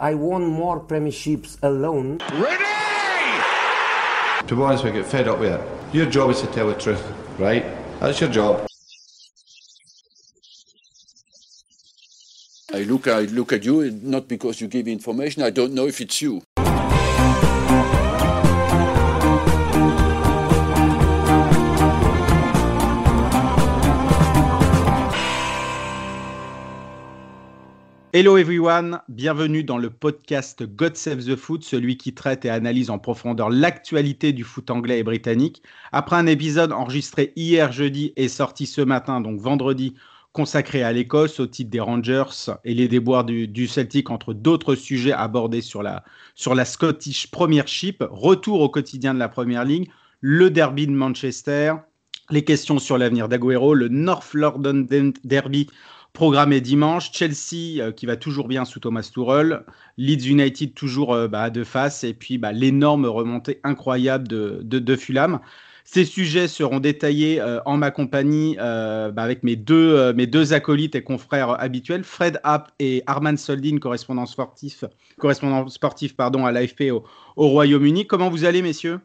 I won more premierships alone. Ready! To be honest, I get fed up with it. Your job is to tell the truth, right? That's your job. I look, I look at you, not because you give information. I don't know if it's you. Hello everyone, bienvenue dans le podcast God Save the Foot, celui qui traite et analyse en profondeur l'actualité du foot anglais et britannique. Après un épisode enregistré hier jeudi et sorti ce matin, donc vendredi, consacré à l'Écosse au titre des Rangers et les déboires du, Celtic entre d'autres sujets abordés sur la, sur la Scottish Premiership, retour au quotidien de la Première League, le derby de Manchester, les questions sur l'avenir d'Aguero, le North London Derby programmé dimanche. Chelsea euh, qui va toujours bien sous Thomas Tuchel. Leeds United toujours euh, bah, de face. Et puis bah, l'énorme remontée incroyable de, de, Fulham. Ces sujets seront détaillés euh, en ma compagnie bah, avec mes deux, mes deux acolytes et confrères habituels, Fred App et Arman Soldin, correspondant sportif, correspondant sportif pardon, à l'AFP au Royaume-Uni. Comment vous allez, messieurs?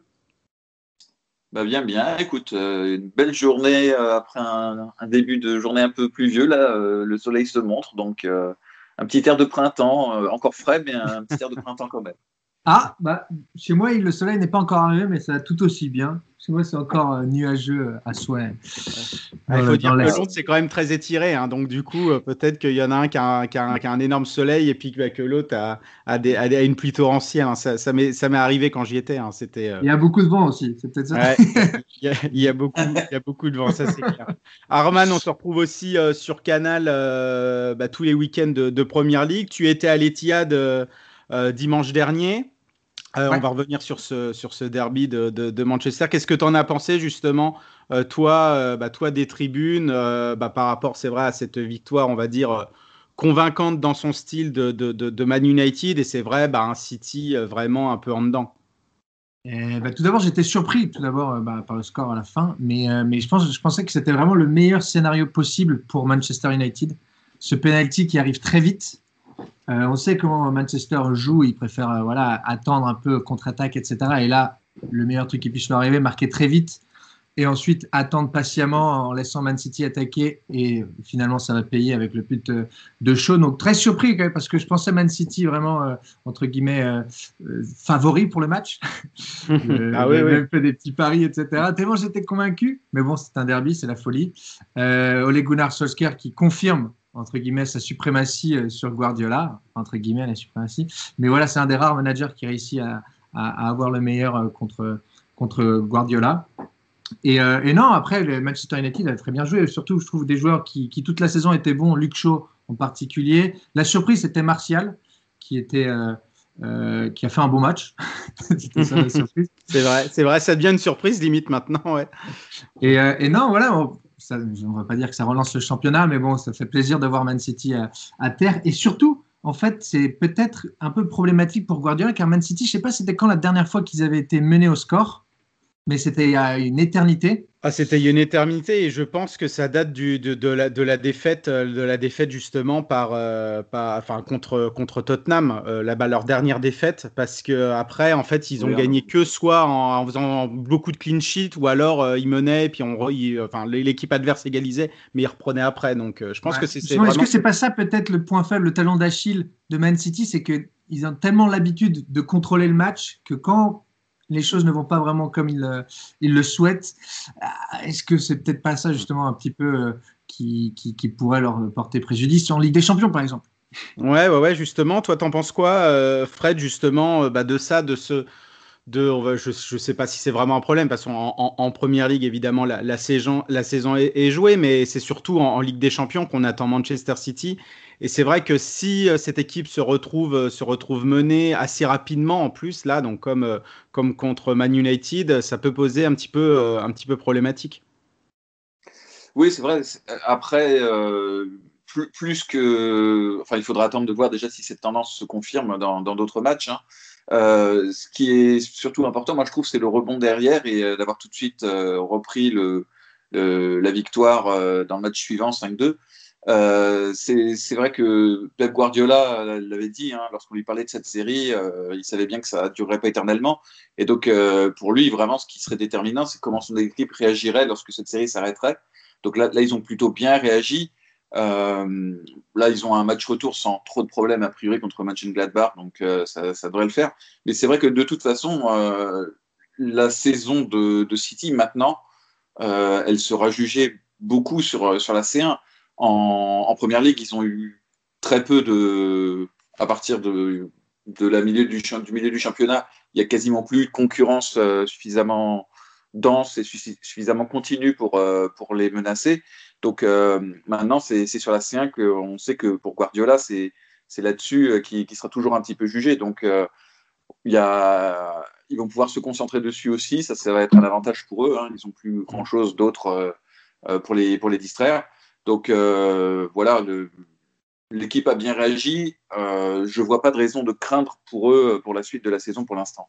Bah bien, bien. Écoute, euh, une belle journée euh, après un, début de journée un peu pluvieux. Là, euh, le soleil se montre, donc un petit air de printemps, encore frais, mais un petit air de printemps quand même. Ah, bah, chez moi, le soleil n'est pas encore arrivé, mais ça va tout aussi bien. Chez moi, c'est encore euh, nuageux euh, à souhait. il faut dire que le c'est quand même très étiré. Hein, donc, du coup, euh, peut-être qu'il y en a un qui a, un, énorme soleil et puis que l'autre a, a, une pluie torrentielle. Hein. Ça, ça m'est arrivé quand j'y étais. Hein. C'était, Il y a beaucoup de vent aussi. C'est peut-être ça. il, y a, beaucoup, il y a beaucoup de vent, ça c'est clair. Arman, on se retrouve aussi sur Canal bah, tous les week-ends de, de, Première Ligue. Tu étais à l'Etihad euh, dimanche dernier. Euh, on va revenir sur ce, sur ce derby de, Manchester. Qu'est-ce que tu en as pensé justement, euh, toi, bah, toi des tribunes, bah, par rapport, c'est vrai, à cette victoire, on va dire, convaincante dans son style de, de, Man United, et c'est vrai, bah, un City vraiment un peu en dedans? Bah, tout d'abord, j'étais surpris tout d'abord par le score à la fin, mais, mais je, pense, je pensais que c'était vraiment le meilleur scénario possible pour Manchester United. Ce penalty qui arrive très vite, euh, on sait comment Manchester joue, il préfère euh, voilà, attendre un peu contre-attaque, etc. Et là, le meilleur truc qui puisse leur arriver, marquer très vite et ensuite attendre patiemment en laissant Man City attaquer et finalement ça va payer avec le but de Shaw. Donc très surpris quand même parce que je pensais Man City vraiment euh, entre guillemets favori pour le match. ah oui, même fait des petits paris etc. Tellement j'étais convaincu, mais bon c'est un derby, c'est la folie. Ole Gunnar Solskjaer qui confirme entre guillemets, sa suprématie euh, sur Guardiola, entre guillemets, la suprématie. Mais voilà, c'est un des rares managers qui réussit à, à, avoir le meilleur euh, contre, contre Guardiola. Et, euh, et, non, après, le Manchester United a très bien joué. Surtout, je trouve des joueurs qui, qui, toute la saison étaient bons, Luke Shaw en particulier. La surprise, c'était Martial, qui était. Euh, qui a fait un beau match. C'était ça la surprise. c'est vrai, c'est vrai, ça devient une surprise limite maintenant, ouais. Et, et non, voilà, ça, on ne va pas dire que ça relance le championnat, mais bon, ça fait plaisir d'avoir Man City à, terre. Et surtout, en fait, c'est peut-être un peu problématique pour Guardiola, car Man City, je ne sais pas c'était quand la dernière fois qu'ils avaient été menés au score, mais c'était il y a une éternité. Ah, c'était une éternité et je pense que ça date du, de, la, de, la, défaite, euh, de la défaite justement par, euh, enfin, contre, contre Tottenham, euh, là, leur dernière défaite, parce que après, en fait, ils ont gagné que soit en, faisant beaucoup de clean sheet ou alors ils menaient et puis on, enfin, l'équipe adverse égalisait, mais ils reprenaient après. Donc, je pense que c'est. Est-ce que c'est pas ça peut-être le point faible, le talent d'Achille de Man City, c'est que ils ont tellement l'habitude de contrôler le match que quand les choses ne vont pas vraiment comme ils, euh, le souhaitent. Euh, est-ce que c'est peut-être pas ça justement un petit peu euh, qui, pourrait leur porter préjudice en Ligue des Champions par exemple? Ouais, ouais, ouais, justement. Toi, t'en penses quoi, Fred, justement, bah, de ça, de ce. De, je ne sais pas si c'est vraiment un problème, parce qu'en en, première ligue, évidemment, la, saison, est, jouée, mais c'est surtout en, Ligue des Champions qu'on attend Manchester City. Et c'est vrai que si euh, cette équipe se retrouve, euh, se retrouve menée assez rapidement en plus, là, donc comme, euh, contre Man United, ça peut poser un petit peu, un petit peu problématique. Oui, c'est vrai. Après, plus, que. Enfin, il faudra attendre de voir déjà si cette tendance se confirme dans d'autres matchs. Hein. Ce qui est surtout important, moi je trouve, c'est le rebond derrière et d'avoir tout de suite repris le, la victoire dans le match suivant 5-2. Euh, c'est vrai que Pep Guardiola l'avait dit hein, lorsqu'on lui parlait de cette série, euh, il savait bien que ça ne durerait pas éternellement. Et donc, euh, pour lui, vraiment, ce qui serait déterminant, c'est comment son équipe réagirait lorsque cette série s'arrêterait. Donc là, là, ils ont plutôt bien réagi. Euh, là, ils ont un match retour sans trop de problèmes, a priori, contre Mönchengladbach, donc ça, ça, devrait le faire. Mais c'est vrai que de toute façon, la saison de, City, maintenant, elle sera jugée beaucoup sur, la C1 en, première ligue, ils ont eu très peu de. À partir de, la milieu du, milieu du championnat, il n'y a quasiment plus de concurrence euh, suffisamment dense et suffisamment continue euh, pour les menacer. Donc euh, maintenant, c'est sur la C1 qu'on sait que pour Guardiola, c'est là-dessus qui, qui, sera toujours un petit peu jugé. Donc il y a, ils vont pouvoir se concentrer dessus aussi. Ça, ça va être un avantage pour eux. Hein. Ils n'ont plus grand-chose d'autre pour, les, pour les distraire. Donc euh, voilà, l'équipe a bien réagi. Euh, je ne vois pas de raison de craindre pour eux pour la suite de la saison pour l'instant.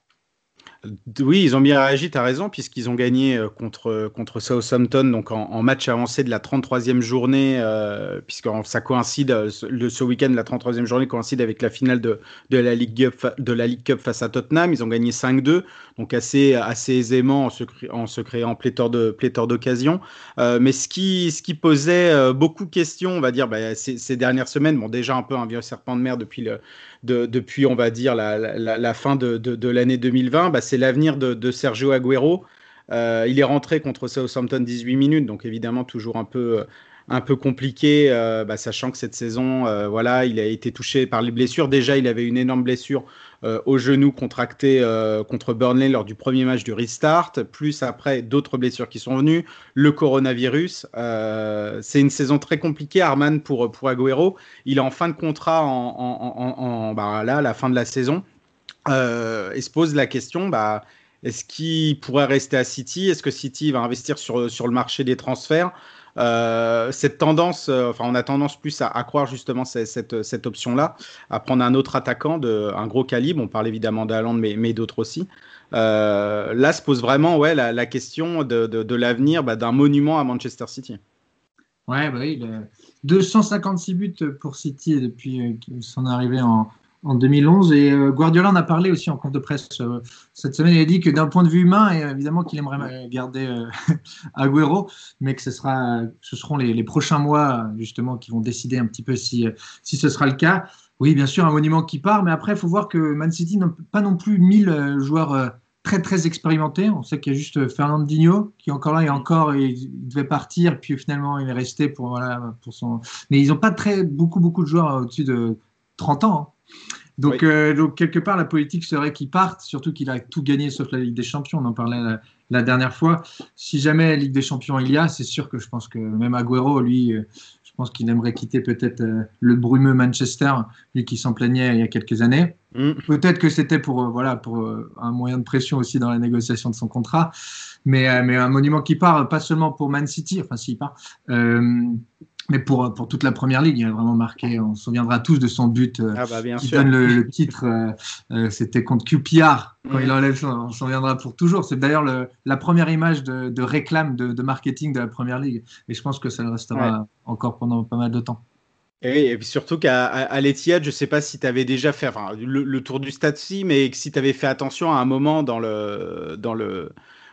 Oui, ils ont bien réagi, tu as raison, puisqu'ils ont gagné euh, contre, contre Southampton donc en, match avancé de la 33e journée, euh, puisque ça coïncide, euh, ce week-end, la 33e journée coïncide avec la finale de, de, la Ligue Cup, de face à Tottenham. Ils ont gagné 5-2, donc assez, assez aisément en se, en se créant pléthore d'occasions. Euh, mais ce qui, ce qui posait beaucoup de questions, on va dire, bah, ces, ces, dernières semaines, bon, déjà un peu un vieux serpent de mer depuis le, depuis, on va dire, la, fin de, l'année 2020, bah, c'est l'avenir de, Sergio Agüero. Euh, il est rentré contre Southampton 18 minutes, donc évidemment toujours un peu, un peu compliqué, euh, bah, sachant que cette saison, euh, voilà, il a été touché par les blessures. Déjà, il avait une énorme blessure euh, au genou contracté contre Burnley lors du premier match du restart, plus après d'autres blessures qui sont venues, le coronavirus. c'est une saison très compliquée, Arman, pour, pour Agüero. Il est en fin de contrat en, en, bah, là, à la fin de la saison. et se pose la question, bah, est-ce qu'il pourrait rester à City? Est-ce que City va investir sur, sur le marché des transferts? Euh, cette tendance, euh, enfin, on a tendance plus à, croire justement cette, cette, option-là, à prendre un autre attaquant de un gros calibre. On parle évidemment d'Aland, mais, mais d'autres aussi. Euh, là se pose vraiment ouais, la, question de, de, l'avenir bah, d'un monument à Manchester City. Ouais, bah oui, 256 buts pour City depuis son arrivée en, en 2011. Et euh, Guardiola en a parlé aussi en compte de presse euh, cette semaine. Il a dit que d'un point de vue humain, et évidemment qu'il aimerait garder euh, Agüero, mais que ce, sera, ce seront les, prochains mois justement qui vont décider un petit peu si, si ce sera le cas. Oui, bien sûr, un monument qui part, mais après, il faut voir que Man City n'a pas non plus 1000 joueurs très très expérimentés. On sait qu'il y a juste Fernandinho qui est encore là et encore il devait partir, puis finalement il est resté pour, voilà, pour son. Mais ils n'ont pas très, beaucoup beaucoup de joueurs au-dessus de 30 ans. Hein. Donc, euh, donc, quelque part, la politique serait qu'il parte, surtout qu'il a tout gagné sauf la Ligue des Champions. On en parlait la, dernière fois. Si jamais la Ligue des Champions il y a, c'est sûr que je pense que même Agüero, lui, euh, je pense qu'il aimerait quitter peut-être euh, le brumeux Manchester, lui qui s'en plaignait il y a quelques années. Mm. Peut-être que c'était pour, voilà, pour un moyen de pression aussi dans la négociation de son contrat. Mais, mais un monument qui part, pas seulement pour Man City, enfin s'il part, mais pour, pour toute la première ligue, il a vraiment marqué. On se souviendra tous de son but euh, ah bah, qui donne le, titre. Euh, euh, c'était contre QPR quand il enlève. On s'en souviendra pour toujours. C'est d'ailleurs la première image de, de réclame de, marketing de la première ligue. Et je pense que ça le restera encore pendant pas mal de temps. Et, puis surtout qu'à à, l'Etihad, je ne sais pas si tu avais déjà fait enfin, le, tour du stade, si, mais si tu avais fait attention à un moment dans le, dans le,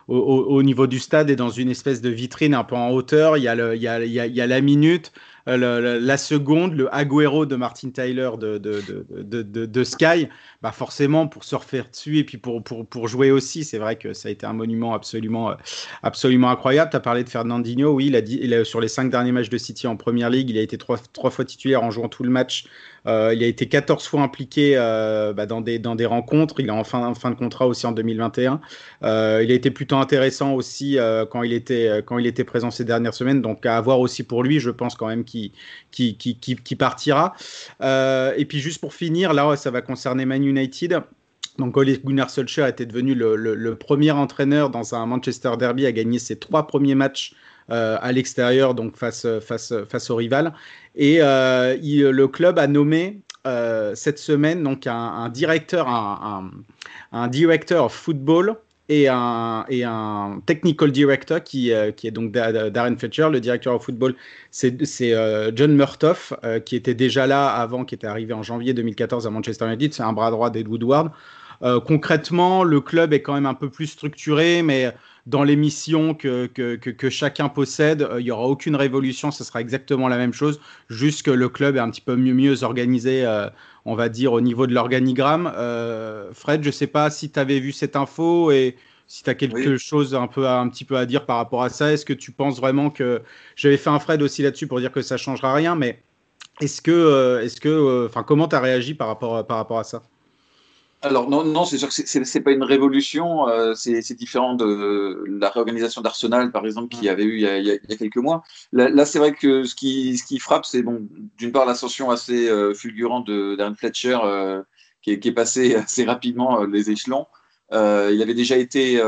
au, niveau du stade et dans une espèce de vitrine un peu en hauteur. Il y a, le, il y a, il y a, la minute, euh, la seconde, le Agüero de Martin Tyler de, de, de, de, Sky. Bah forcément, pour se refaire dessus et puis pour, pour, pour jouer aussi, c'est vrai que ça a été un monument absolument, absolument incroyable. Tu as parlé de Fernandinho, oui, il a dit, il a, sur les cinq derniers matchs de City en première ligue, il a été trois, trois fois titulaire en jouant tout le match euh, il a été 14 fois impliqué euh, bah, dans, des, dans des rencontres. Il est en fin, fin de contrat aussi en 2021. Euh, il a été plutôt intéressant aussi quand, il était, quand il était présent ces dernières semaines. Donc à voir aussi pour lui, je pense quand même qu'il qui, qui, qui, partira. et puis juste pour finir, là ça va concerner Man United. Donc Ole Gunnar Solskjaer était devenu le, le, premier entraîneur dans un Manchester Derby à gagner ses trois premiers matchs à l'extérieur, donc face, face, face au rival. Et euh, le club a nommé euh, cette semaine donc un, directeur, un, directeur football et un, technical director qui, euh, est donc Darren Fletcher, le directeur au football, c'est John Murtoff, qui était déjà là avant, qui était arrivé en janvier 2014 à Manchester United, c'est un bras droit d'Ed Woodward. concrètement, le club est quand même un peu plus structuré, mais dans les missions que, que, que, chacun possède, il n'y aura aucune révolution, ce sera exactement la même chose, juste que le club est un petit peu mieux, mieux organisé on va dire, au niveau de l'organigramme. Euh, Fred, je ne sais pas si tu avais vu cette info et si tu as quelque chose un, peu un petit peu à dire par rapport à ça. Est-ce que tu penses vraiment que. J'avais fait un Fred aussi là-dessus pour dire que ça ne changera rien, mais est-ce que. Euh, est-ce que euh, enfin, comment tu as réagi par rapport, par rapport à ça? Alors non, non c'est sûr que c'est n'est pas une révolution, euh, c'est différent de la réorganisation d'Arsenal, par exemple, qu'il y avait eu il y a, il y a quelques mois. Là, c'est vrai que ce qui, ce qui frappe, c'est bon, d'une part l'ascension assez euh, fulgurante de Darren Fletcher, euh, qui, est, qui, est, passé assez rapidement les échelons. il avait déjà été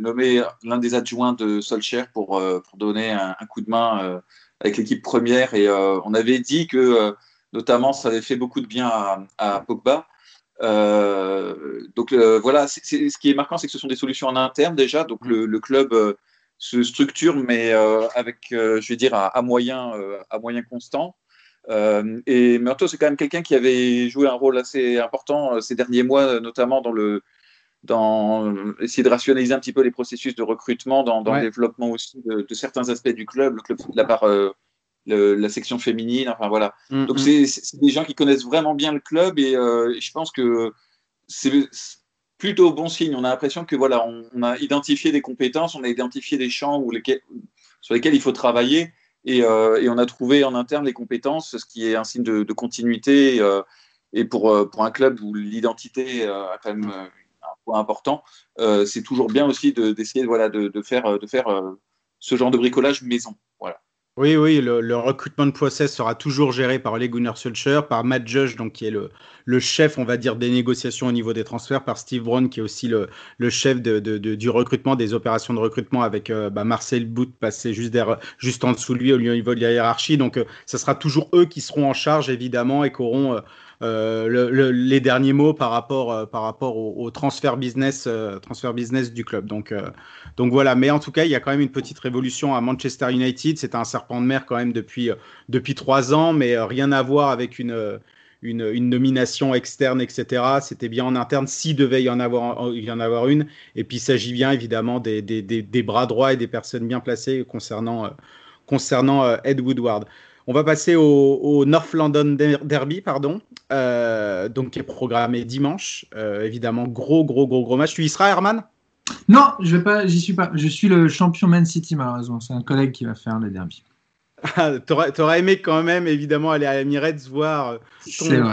nommé l'un des adjoints de Solskjaer pour, pour donner un, un, coup de main avec l'équipe première, et on avait dit que notamment ça avait fait beaucoup de bien à, à Pogba. Euh, donc voilà, ce qui est marquant, c'est que ce sont des solutions en interne déjà. Donc le, club euh, se structure, mais euh, avec, je vais dire, à, moyen, à moyen constant. et Murto, c'est quand même quelqu'un qui avait joué un rôle assez important ces derniers mois, notamment dans le dans essayer de rationaliser un petit peu les processus de recrutement, dans, le développement aussi de, certains aspects du club, le club de la part la section féminine, enfin voilà. Mm, Donc mm. c'est des gens qui connaissent vraiment bien le club et, euh, je pense que c'est plutôt bon signe. On a l'impression que voilà, on, a identifié des compétences, on a identifié des champs où sur lesquels il faut travailler et, euh, et, on a trouvé en interne les compétences, ce qui est un signe de, continuité euh, et pour, pour un club où l'identité a quand même un point important, c'est toujours bien aussi d'essayer de, voilà, de, de, faire, de faire ce genre de bricolage maison. Oui, oui, le, recrutement de process sera toujours géré par Ole Gunnar Solskjaer, par Matt Judge, donc qui est le, chef, on va dire, des négociations au niveau des transferts, par Steve Brown, qui est aussi le, chef du recrutement, des opérations de recrutement, avec euh, bah, Marcel Boot passé juste, en dessous de lui au niveau de la hiérarchie. Donc, euh, ça sera toujours eux qui seront en charge, évidemment, et qui auront euh, euh, le, les derniers mots par rapport, euh, par rapport au, transfert, business, euh, transfert business du club. Donc, donc voilà, mais en tout cas, il y a quand même une petite révolution à Manchester United. C'est un serpent de mer quand même depuis, depuis trois ans, mais rien à voir avec une. Une, une, nomination externe, etc. C'était bien en interne, s'il devait y en avoir, y en avoir une. Et puis, il s'agit bien évidemment des, des, des, des, bras droits et des personnes bien placées concernant, concernant Ed Woodward. On va passer au, North London Derby, pardon, euh, donc qui est programmé dimanche. Euh, évidemment, gros, gros, gros, gros match. Tu y seras, Herman? Non, je vais pas. J'y suis pas. Je suis le champion Man City, malheureusement. C'est un collègue qui va faire le derby. Ah, t'aurais, aimé quand même, évidemment, aller à Emirates voir euh,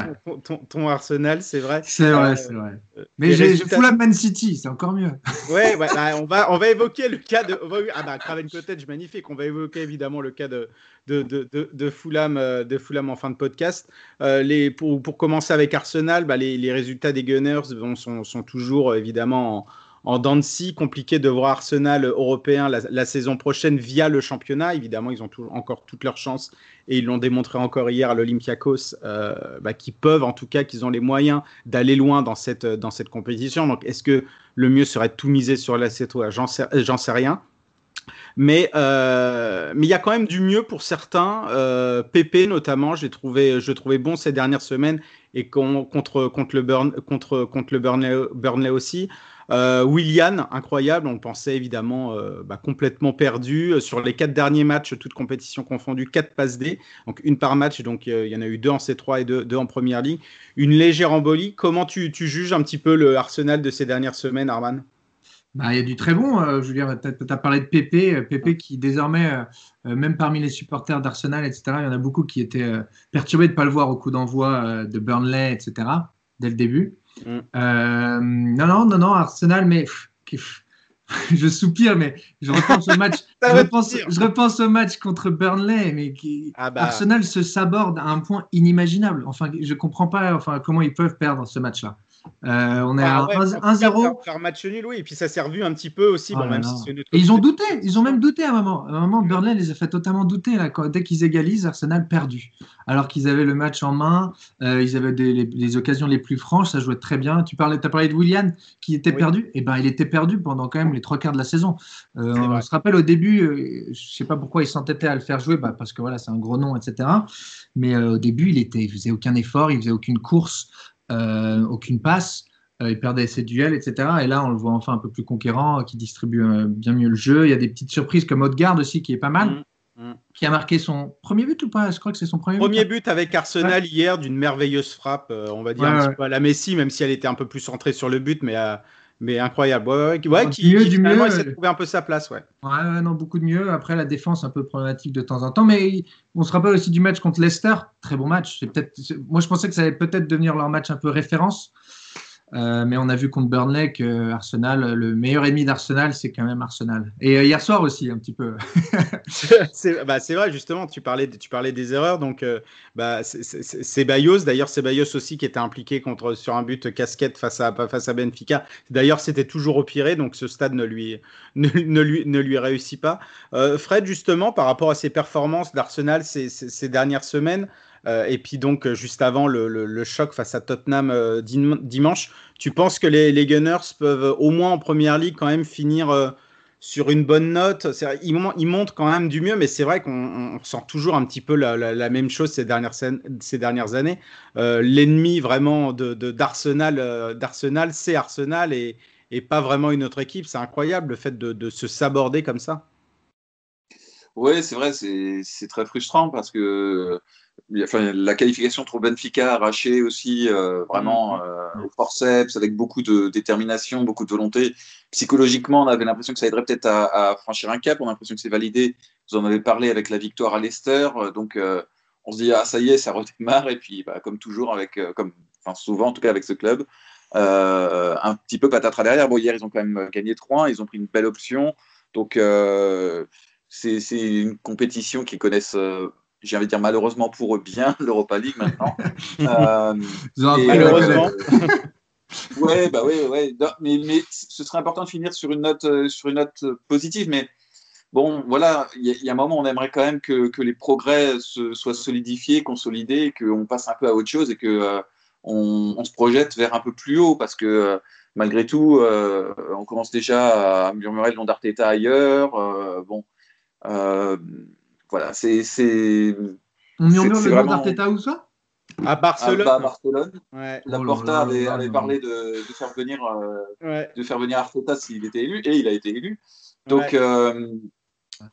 ton, Arsenal, c'est vrai. C'est vrai, c'est vrai. Mais j'ai Man City, c'est encore mieux. Ouais, bah, on, va, on va évoquer le cas de. Ah bah, Craven Cottage, magnifique. On va évoquer évidemment le cas de, de, de, de, Fulham, euh, de Fulham en fin de podcast. Euh, les, pour, pour, commencer avec Arsenal, bah, les, les, résultats des Gunners sont, sont, toujours euh, évidemment en, en dents compliqué de voir Arsenal européen la, saison prochaine via le championnat. Évidemment, ils ont encore toutes leurs chances et ils l'ont démontré encore hier à l'Olympiakos, euh, bah, qu'ils peuvent, en tout cas, qu'ils ont les moyens d'aller loin dans cette, dans cette compétition. Donc, est-ce que le mieux serait de tout miser sur la C3 J'en sais, rien. Mais euh, mais il y a quand même du mieux pour certains. Euh, Pépé notamment, j'ai trouvé je trouvais bon ces dernières semaines et contre contre le Burn contre contre le Burnley aussi. Euh, Willian, incroyable, on le pensait évidemment euh, bah, complètement perdu. Sur les quatre derniers matchs, toutes compétitions confondues, quatre passes D, donc une par match, donc il y en a eu deux en C3 et deux, en Première Ligue. Une légère embolie. Comment tu, tu, juges un petit peu le Arsenal de ces dernières semaines, Arman? Bah, il y a du très bon. Euh, je tu as, parlé de Pépé. Euh, Pépé qui désormais, euh, même parmi les supporters d'Arsenal, etc., il y en a beaucoup qui étaient perturbés de ne pas le voir au coup d'envoi de Burnley, etc., dès le début. Mm. non, non, non, non, Arsenal, mais je soupire, mais je repense au match. je, repense, je, repense, au match contre Burnley, mais qui, ah bah. Arsenal se saborde à un point inimaginable. Enfin, je comprends pas enfin, comment ils peuvent perdre ce match-là. Euh, on est Ah à ouais, 1- faire- 1-0. Faire, match nul, oui. Et puis ça s'est revu un petit peu aussi, Oh bon, même si une autre Et ils ont douté, ils ont même douté à un moment. À un moment, Burnley les a fait totalement douter là, quand, dès qu'ils égalisent, Arsenal perdu. Alors qu'ils avaient le match en main, euh, ils avaient des, les, les occasions les plus franches, ça jouait très bien. Tu parlais, as parlé de Willian qui était Oui. perdu. Et ben, il était perdu pendant quand même les trois quarts de la saison. Euh, on vrai. se rappelle au début, euh, je sais pas pourquoi ils s'entêtaient à le faire jouer, bah, parce que voilà, c'est un gros nom, etc. Mais au début, il était, il faisait aucun effort, il faisait aucune course, aucune passe. Euh, il perdait ses duels, etc. Et là, on le voit enfin un peu plus conquérant, euh, qui distribue euh, bien mieux le jeu. Il y a des petites surprises comme Odegaard aussi, qui est pas mal, Mm, mm. qui a marqué son premier but ou pas? Je crois que c'est son premier, Premier but. but avec Arsenal hier d'une merveilleuse frappe, euh, on va dire Ouais, un ouais. petit peu à la Messi, même si elle était un peu plus centrée sur le but, mais, euh, mais incroyable. Ouais, ouais, qui- ouais, Du qui, mieux, qui du finalement mieux. essaie de trouver un peu sa place. Ouais. Ouais, ouais, non, beaucoup de mieux. Après, la défense un peu problématique de temps en temps. Mais on se rappelle aussi du match contre Leicester. Très bon match. C'est peut-être, c'est- moi, je pensais que ça allait peut-être devenir leur match un peu référence. Euh, mais on a vu contre Burnley que Arsenal, le meilleur ennemi d'Arsenal, c'est quand même Arsenal. Et euh, hier soir aussi, un petit peu. c'est bah, c'est vrai, justement, tu parlais, tu parlais des erreurs. Donc, euh, bah, c'est- c'est c'est Ceballos, d'ailleurs, Ceballos aussi qui était impliqué contre, sur un but casquette face à, face à Benfica. D'ailleurs, c'était toujours au pire, donc ce stade ne lui, ne, ne lui, ne lui réussit pas. Euh, Fred, justement, par rapport à ses performances d'Arsenal ces, ces, ces dernières semaines, euh, et puis donc euh, juste avant le, choc face à Tottenham euh, dim- dimanche, tu penses que les, Gunners peuvent euh, au moins en première ligue quand même finir euh, sur une bonne note? Ils, ils montrent quand même du mieux, mais c'est vrai qu'on on ressent toujours un petit peu la, même chose ces dernières, années. Euh, L'ennemi vraiment d'Arsenal, euh, d'Arsenal, c'est Arsenal et, pas vraiment une autre équipe. C'est incroyable le fait de, de se saborder comme ça. Oui, c'est vrai, c'est très frustrant parce que il enfin, la qualification contre Benfica arrachée aussi euh, vraiment euh, au forceps avec beaucoup de détermination, beaucoup de volonté. Psychologiquement, on avait l'impression que ça aiderait peut-être à, à franchir un cap. On a l'impression que c'est validé. Vous en avez parlé avec la victoire à Leicester. Euh, Donc, euh, on se dit, ah, ça y est, ça redémarre. Et puis, bah, comme toujours, avec, comme, enfin, souvent, en tout cas, avec ce club, un petit peu patatras derrière. Bon, hier, ils ont quand même gagné 3 Ils ont pris une belle option. Donc, c'est une compétition qu'ils connaissent, j'ai envie de dire malheureusement pour eux bien, l'Europa League maintenant. Euh, et, la Malheureusement. ouais, bah ouais, ouais. Non, mais, mais ce serait important de finir sur une note, euh, sur une note euh, positive. Mais bon, voilà, il y, a- il y a un moment, on aimerait quand même que, que les progrès se, soient solidifiés, consolidés, qu'on passe un peu à autre chose et que euh, on, on se projette vers un peu plus haut parce que euh, malgré tout, euh, on commence déjà à murmurer le nom d'Arteta ailleurs. euh, bon, euh, voilà, c'est c'est On murmure le c'est nom vraiment- d'Arteta ou ça? À Barcelone. à bah, Barcelone. Ouais, La Oh là Porta là avait, parlé de, de faire venir euh, ouais. de faire venir Arteta s'il était élu, et il a été élu. Donc, Ouais. euh,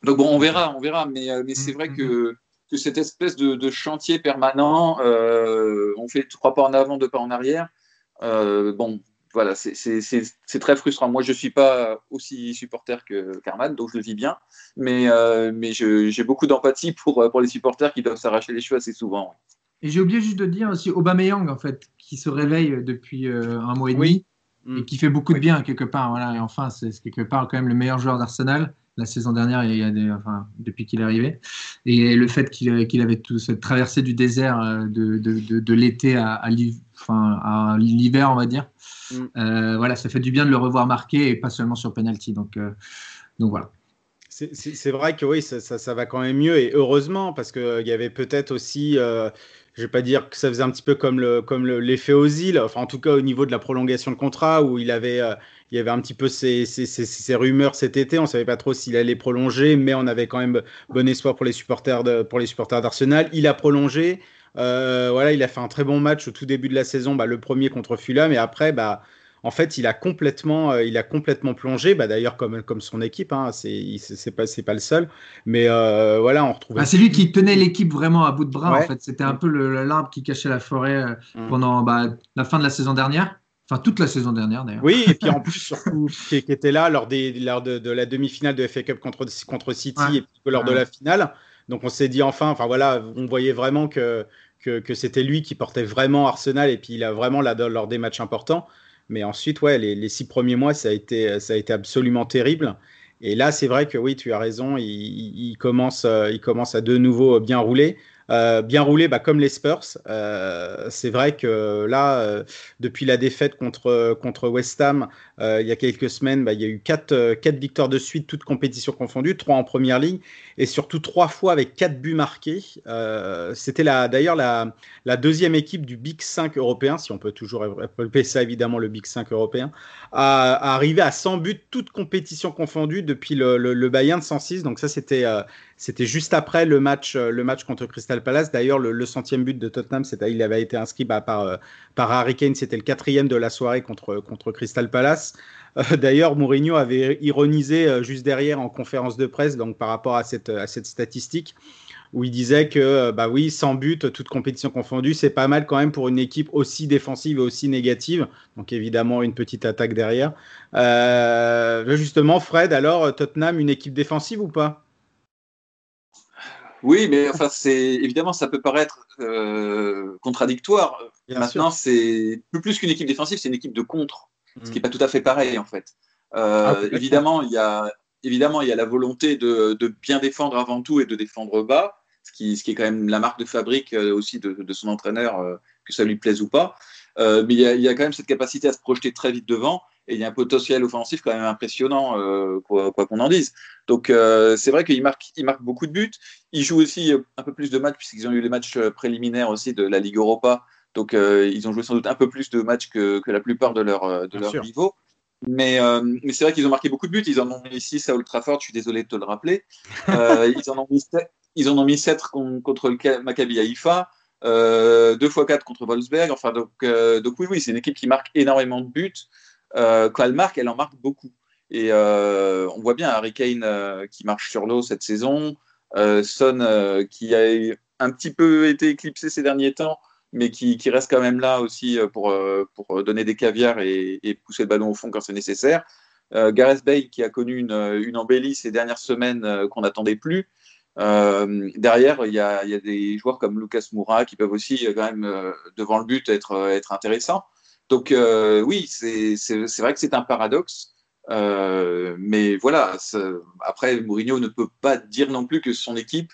donc bon, on verra, on verra. Mais, euh, mais c'est vrai que, que cette espèce de, de chantier permanent, euh, on fait trois pas en avant, deux pas en arrière. euh, bon, voilà, c'est- très frustrant. Moi, je ne suis pas aussi supporter que Carman, donc je le vis bien. Mais, euh, mais j'ai beaucoup d'empathie pour, pour les supporters qui doivent s'arracher les cheveux assez souvent. Et j'ai oublié juste de dire aussi Aubameyang, en fait, qui se réveille depuis euh, un mois et demi. Oui. Mm. et qui fait beaucoup de bien quelque part. Voilà. Et enfin, c'est quelque part quand même le meilleur joueur d'Arsenal. La saison dernière, il y a des, enfin, depuis qu'il est arrivé. Et le fait qu'il avait tout cette traversée du désert euh, de, de, de, de l'été à, à enfin, à l'hiver, on va dire. Mm. Euh, voilà, ça fait du bien de le revoir marqué et pas seulement sur penalty. Donc, euh, donc voilà. C'est- vrai que oui, ça, ça- ça va quand même mieux et heureusement parce qu'il y avait peut-être aussi, euh, je vais pas dire que ça faisait un petit peu comme le comme le- l'effet Ozil, enfin en tout cas au niveau de la prolongation de contrat où il avait euh, il y avait un petit peu ces, ces, ces- ces rumeurs cet été, on savait pas trop s'il allait prolonger, mais on avait quand même bon espoir pour les supporters de, pour les supporters d'Arsenal. Il a prolongé, euh, voilà, il a fait un très bon match au tout début de la saison, bah, le premier contre Fulham et après bah en fait, il a complètement, euh, il a complètement plongé. Bah, D'ailleurs, comme, comme son équipe, hein, c'est il- c'est pas, c'est pas le seul. Mais euh, voilà, on retrouve. Bah, c'est lui qui tenait l'équipe vraiment à bout de bras. Ouais. En fait, c'était un peu le- l'arbre qui cachait la forêt euh, Mm. pendant bah, la fin de la saison dernière. Enfin, toute la saison dernière d'ailleurs. Oui, et puis en plus, surtout, qui, qui était là lors, des, lors de, de la demi-finale de FA Cup contre, contre City Ouais. et puis lors de la finale. Donc on s'est dit enfin, enfin voilà, on voyait vraiment que, que, c'était lui qui portait vraiment Arsenal et puis il a vraiment là, lors des matchs importants. Mais ensuite, ouais, les, six premiers mois, ça a été, ça a été absolument terrible. Et là, c'est vrai que oui, tu as raison, il, commence, euh, il commence à de nouveau bien rouler. euh, bien roulé, bah, comme les Spurs. Euh, c'est vrai que là, depuis la défaite contre, contre West Ham, il y a quelques semaines, bah, il y a eu quatre, quatre victoires de suite, toutes compétitions confondues, trois en première ligne, et surtout trois fois avec quatre buts marqués. C'était d'ailleurs la, deuxième équipe du Big 5 européen, si on peut toujours appeler ça évidemment le Big 5 européen, à, arriver à 100 buts, toutes compétitions confondues, depuis le, Bayern de 106. Donc ça, c'était c'était juste après le match, le match contre Crystal Palace. D'ailleurs, le, centième but de Tottenham, il avait été inscrit bah, par, euh, par Harry Kane. C'était le quatrième de la soirée contre, contre Crystal Palace. Euh, d'ailleurs, Mourinho avait ironisé euh, juste derrière en conférence de presse, donc par rapport à cette, à cette statistique, où il disait que, bah oui, sans but, toute compétition confondue, c'est pas mal quand même pour une équipe aussi défensive et aussi négative. Donc évidemment, une petite attaque derrière. justement, Fred, alors Tottenham, une équipe défensive ou pas? Oui, mais enfin, c'est évidemment, ça peut paraître euh, contradictoire. Maintenant, c'est plus, plus qu'une équipe défensive, c'est une équipe de contre, ce qui n'est mm. pas tout à fait pareil en fait. Euh, ah, évidemment, il y a évidemment il y a la volonté de, de, bien défendre avant tout et de défendre bas, ce qui, ce qui est quand même la marque de fabrique euh, aussi de, de son entraîneur, que ça lui plaise ou pas. mais il y, a, il y, a, quand même cette capacité à se projeter très vite devant et il y a un potentiel offensif quand même impressionnant, euh, quoi qu'on en dise. Donc euh, c'est vrai qu'il marque, il marque beaucoup de buts. Il joue aussi un peu plus de matchs puisqu'ils ont eu les matchs préliminaires aussi de la Ligue Europa. Donc euh, ils ont joué sans doute un peu plus de matchs que, que la plupart de leur, de leur niveau. Mais, mais c'est vrai qu'ils ont marqué beaucoup de buts. Ils en ont mis 6 à Old Trafford, je suis désolé de te le rappeler. ils, en ont mis 7, ils en ont mis 7 contre le Maccabi Haïfa. Euh, 2 fois 4 contre Wolfsberg. Enfin, donc, donc oui, oui, c'est une équipe qui marque énormément de buts. Euh, quand elle marque, elle en marque beaucoup. Et euh, on voit bien Harry Kane euh, qui marche sur l'eau cette saison, Son qui a un petit peu été éclipsé ces derniers temps, mais qui, reste quand même là aussi pour, pour donner des caviars et, pousser le ballon au fond quand c'est nécessaire. Gareth Bale qui a connu une, une embellie ces dernières semaines qu'on n'attendait plus. derrière, il y, y, a, des joueurs comme Lucas Moura qui peuvent aussi, quand même, devant le but, être, être intéressants. Donc euh, oui, c'est vrai que c'est un paradoxe. Euh, mais voilà, après, Mourinho ne peut pas dire non plus que son équipe.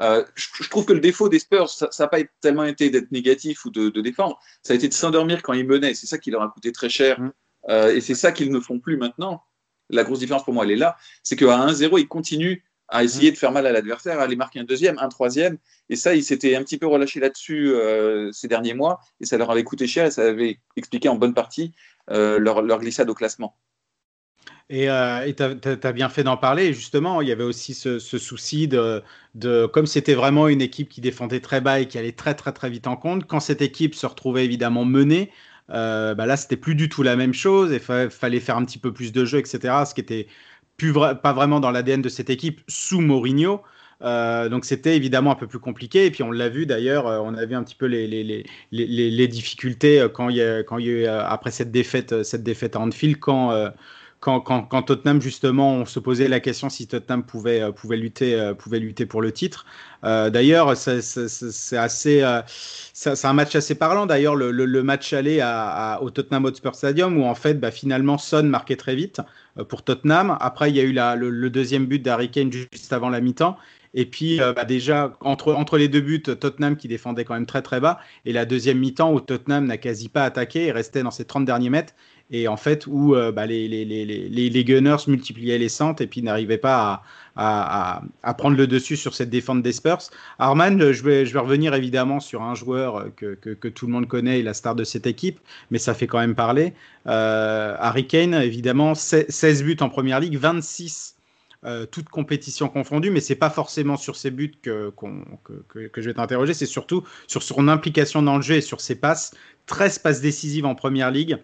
Euh, je, trouve que le défaut des Spurs, ça n'a pas tellement été d'être négatif ou de, défendre, ça a été de s'endormir quand ils menaient. C'est ça qui leur a coûté très cher. Mm. et c'est ça qu'ils ne font plus maintenant. La grosse différence pour moi, elle est là. C'est qu'à 1-0, ils continuent à essayer mm. de faire mal à l'adversaire, à aller marquer un deuxième, un troisième. Et ça, ils s'étaient un petit peu relâchés là-dessus euh, ces derniers mois, et ça leur avait coûté cher, et ça avait expliqué en bonne partie euh, leur, glissade au classement. Et euh, tu as, bien fait d'en parler. justement, il y avait aussi ce, souci de, de comme c'était vraiment une équipe qui défendait très bas et qui allait très très très vite en compte, quand cette équipe se retrouvait évidemment menée, bah là, c'était plus du tout la même chose. Il fallait faire un petit peu plus de jeu, etc. Ce qui était pas vraiment dans l'ADN de cette équipe sous Mourinho. Euh, donc c'était évidemment un peu plus compliqué. Et puis on l'a vu d'ailleurs, euh, on a vu un petit peu les, difficultés euh, quand il y a, quand il y a après cette défaite, cette défaite à Anfield, quand, quand, Tottenham justement on se posait la question si Tottenham pouvait, pouvait, lutter, pouvait lutter pour le titre. d'ailleurs, c'est assez, c'est un match assez parlant. D'ailleurs, le, match aller au Tottenham Hotspur Stadium où en fait bah, finalement Son marquait très vite. Euh, pour Tottenham. Après, il y a eu le, deuxième but d'Harry Kane juste avant la mi-temps. Et puis, euh, bah, déjà, entre, entre les deux buts, Tottenham qui défendait quand même très très bas, et la deuxième mi-temps où Tottenham n'a quasi pas attaqué et restait dans ses 30 derniers mètres, et en fait où euh, bah, les, Gunners multipliaient les centres et puis n'arrivaient pas à, prendre le dessus sur cette défense des Spurs. Arman, je vais, je vais revenir évidemment sur un joueur que, que, tout le monde connaît la star de cette équipe, mais ça fait quand même parler. Euh, Harry Kane, évidemment, 16 buts en première ligue, 26 euh, toute compétition confondue, mais c'est pas forcément sur ses buts que, que, que, je vais t'interroger, c'est surtout sur son implication dans le jeu et sur ses passes. 13 passes décisives en première ligue,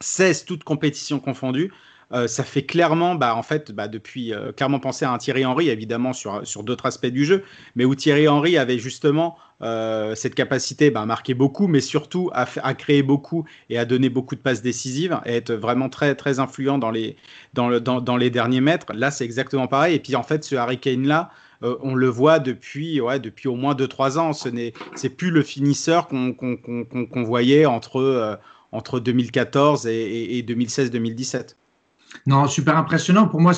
16 toutes compétitions confondues. Euh, ça fait clairement, bah, en fait, bah, depuis euh, clairement penser à un Thierry Henry, évidemment sur, sur d'autres aspects du jeu, mais où Thierry Henry avait justement euh, cette capacité bah, à marquer beaucoup, mais surtout à, créer beaucoup et à donner beaucoup de passes décisives, et être vraiment très très influent dans les dans, le, dans, dans les derniers mètres. Là, c'est exactement pareil. Et puis en fait, ce Harry Kane là. on le voit depuis, ouais, depuis au moins 2-3 ans. Ce n'est c'est plus le finisseur qu'on qu'on qu'on voyait entre, entre 2014 et, et 2016-2017. Non, super impressionnant. Pour moi,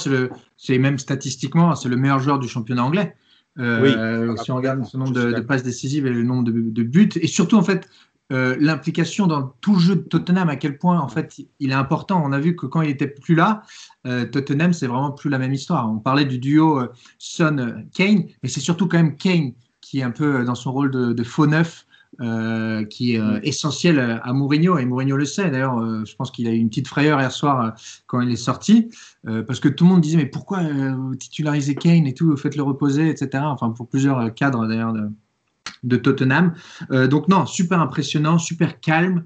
c'est même statistiquement, c'est le meilleur joueur du championnat anglais. Euh, si on regarde son nombre de, de, passes décisives et le nombre de, de, buts, et surtout en fait euh, l'implication dans tout le jeu de Tottenham, à quel point en fait il est important. On a vu que quand il était plus là, euh, Tottenham c'est vraiment plus la même histoire. On parlait du duo Son Kane, mais c'est surtout quand même Kane qui est un peu dans son rôle de, de faux neuf euh, qui est euh, essentiel à Mourinho, et Mourinho le sait. D'ailleurs, euh, je pense qu'il a eu une petite frayeur hier soir quand il est sorti, parce que tout le monde disait, mais pourquoi titulariser Kane et tout, faites-le reposer, etc. Enfin, pour plusieurs cadres d'ailleurs de, de, Tottenham. donc non, super impressionnant, super calme.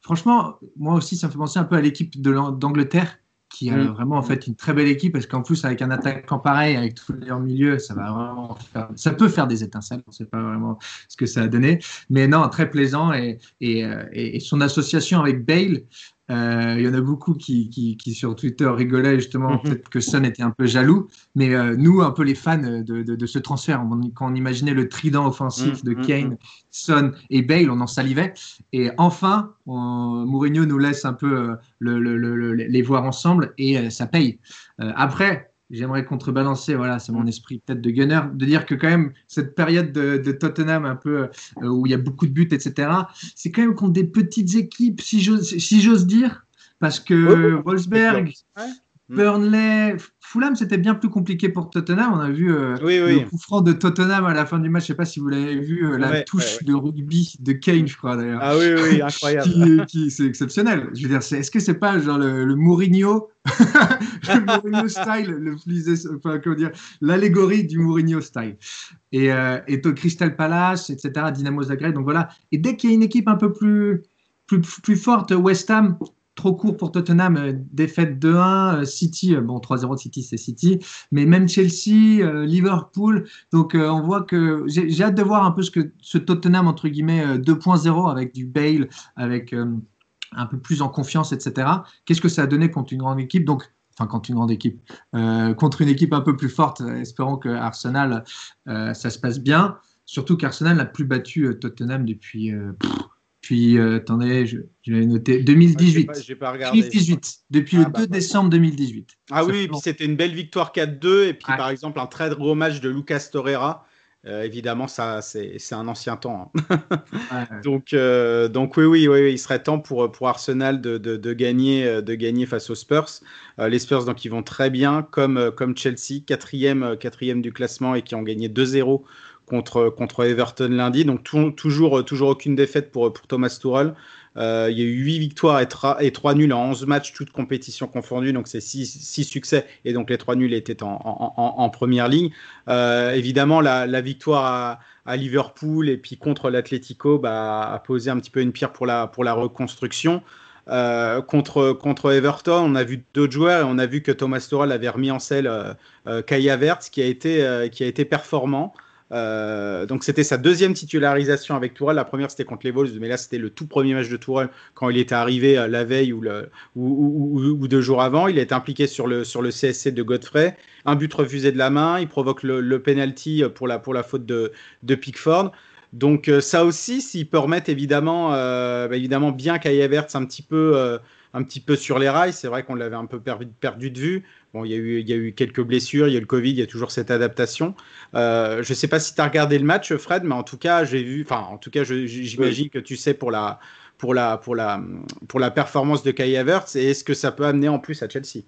franchement, moi aussi, ça me fait penser un peu à l'équipe d'Angleterre qui a mm. vraiment en fait une très belle équipe parce qu'en plus avec un attaquant pareil avec tous les milieu ça va vraiment faire, ça peut faire des étincelles on ne sait pas vraiment ce que ça a donné mais non très plaisant et, et, euh, et son association avec Bale euh, il y en a beaucoup qui, qui, qui, sur Twitter rigolaient justement mhm. peut-être que Son était un peu jaloux, mais euh, nous, un peu les fans de, de, de ce transfert, quand on imaginait le trident offensif de mhm. Kane, Son et Bale, on en salivait. Et enfin, Mourinho nous laisse un peu euh, le, le, les voir ensemble et ça paye. après, j'aimerais contrebalancer, voilà, c'est mon mm. esprit peut-être de gunner, de dire que quand même cette période de, Tottenham un peu euh, où il y a beaucoup de buts, etc., c'est quand même contre des petites équipes, si j'ose si dire, parce que Wolfsberg, Mm. Burnley, Fulham, c'était bien plus compliqué pour Tottenham. On a vu euh, le coup franc de Tottenham à la fin du match. Je ne sais pas si vous l'avez vu, euh, la touche de rugby de Kane, je crois d'ailleurs. Ah oui, oui, incroyable. qui, c'est exceptionnel. Je veux dire, est-ce que c'est pas genre le, Mourinho, le Mourinho style, le plus, enfin, comment dire, l'allégorie du Mourinho style. Et, euh, et Crystal Palace, etc., Dynamo Zagreb. Donc voilà. Et dès qu'il y a une équipe un peu plus plus, plus forte, West Ham, trop court pour Tottenham, euh, défaite 2-1, euh, City, euh, bon 3-0 City c'est City, mais même Chelsea, Liverpool, donc on voit que j'ai hâte de voir un peu ce que ce Tottenham entre guillemets 2.0 avec du Bale, avec un peu plus en confiance, etc. Qu'est-ce que ça a donné contre une grande équipe? Donc enfin contre une grande équipe, contre une équipe un peu plus forte. Espérons que Arsenal, ça se passe bien. Surtout qu'Arsenal n'a plus battu Tottenham depuis. Puis, euh, attendez, je, l'ai noté, 2018. J'ai pas, pas regardé. 2018, depuis le 2 bah, décembre 2018. Ah oui, et puis c'était une belle victoire 4-2, et puis par exemple un très gros match de Lucas Torreira. Euh, évidemment, ça, c'est un ancien temps. Hein. donc, euh, donc oui, oui, oui, il serait temps pour, pour Arsenal de, de, de gagner, de gagner face aux Spurs. les Spurs, donc, ils vont très bien, comme, comme Chelsea, quatrième, quatrième du classement et qui ont gagné 2-0 contre, contre Everton lundi. Donc toujours, toujours aucune défaite pour, pour Thomas Tuchel. Euh, il y a eu 8 victoires et, 3 nuls en 11 matchs, toutes compétitions confondues. Donc c'est 6, succès et donc les 3 nuls étaient en, en, première ligne. Euh, évidemment, la, la victoire à, à, Liverpool et puis contre l'Atlético bah, a posé un petit peu une pierre pour la, pour la reconstruction. Euh, contre, contre Everton, on a vu d'autres joueurs et on a vu que Thomas Tuchel avait remis en selle euh, Kai Havertz qui a été, qui a été performant. Euh, donc c'était sa deuxième titularisation avec Tourelle. La première c'était contre les Wolves, mais là c'était le tout premier match de Tourelle quand il était arrivé euh, la veille ou, deux jours avant. Il est impliqué sur le, CSC de Godfrey. Un but refusé de la main. Il provoque le, le penalty pour la, pour la faute de, Pickford. Donc euh, ça aussi, s'il peut remettre évidemment, bah, bien Kai Havertz un petit peu sur les rails. C'est vrai qu'on l'avait un peu perdu de vue. Bon, il y, a eu, il y a eu quelques blessures, il y a le Covid, il y a toujours cette adaptation. Euh, je ne sais pas si tu as regardé le match, Fred, mais en tout cas, j'ai vu, enfin, en tout cas, j'imagine que tu sais pour la, pour la, pour la, pour la performance de Kai Havertz et est-ce que ça peut amener en plus à Chelsea?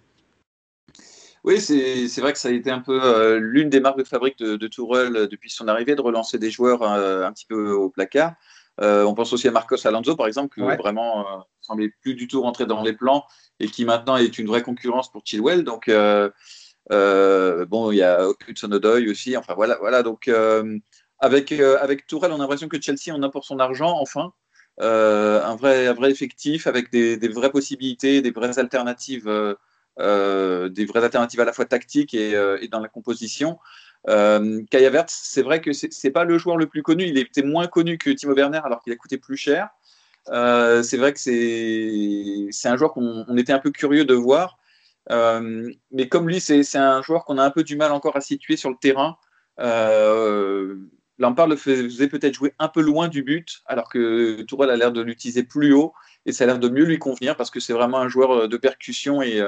Oui, c'est vrai que ça a été un peu euh, l'une des marques de fabrique de, de Tourelle euh, depuis son arrivée, de relancer des joueurs un petit peu au placard. On pense aussi à Marcos Alonso, par exemple, qui vraiment semblait plus du tout rentrer dans les plans et qui maintenant est une vraie concurrence pour Chilwell. Donc, euh, euh, bon, il y a Hudson Odoi aussi. Enfin, voilà. voilà donc, euh, avec, avec Tourelle, on a l'impression que Chelsea en a pour son argent, enfin. un, vrai, un vrai effectif avec des, des vraies possibilités, des vraies alternatives, des vraies alternatives à la fois tactiques et, et dans la composition. Euh, Kai c'est vrai que c'est pas le joueur le plus connu. Il était moins connu que Timo Werner alors qu'il a coûté plus cher. Euh, c'est vrai que c'est un joueur qu'on était un peu curieux de voir. Euh, mais comme lui, c'est un joueur qu'on a un peu du mal encore à situer sur le terrain. Euh, Lampard le faisait peut-être jouer un peu loin du but, alors que Tourelle a l'air de l'utiliser plus haut et ça a l'air de mieux lui convenir parce que c'est vraiment un joueur de percussion et,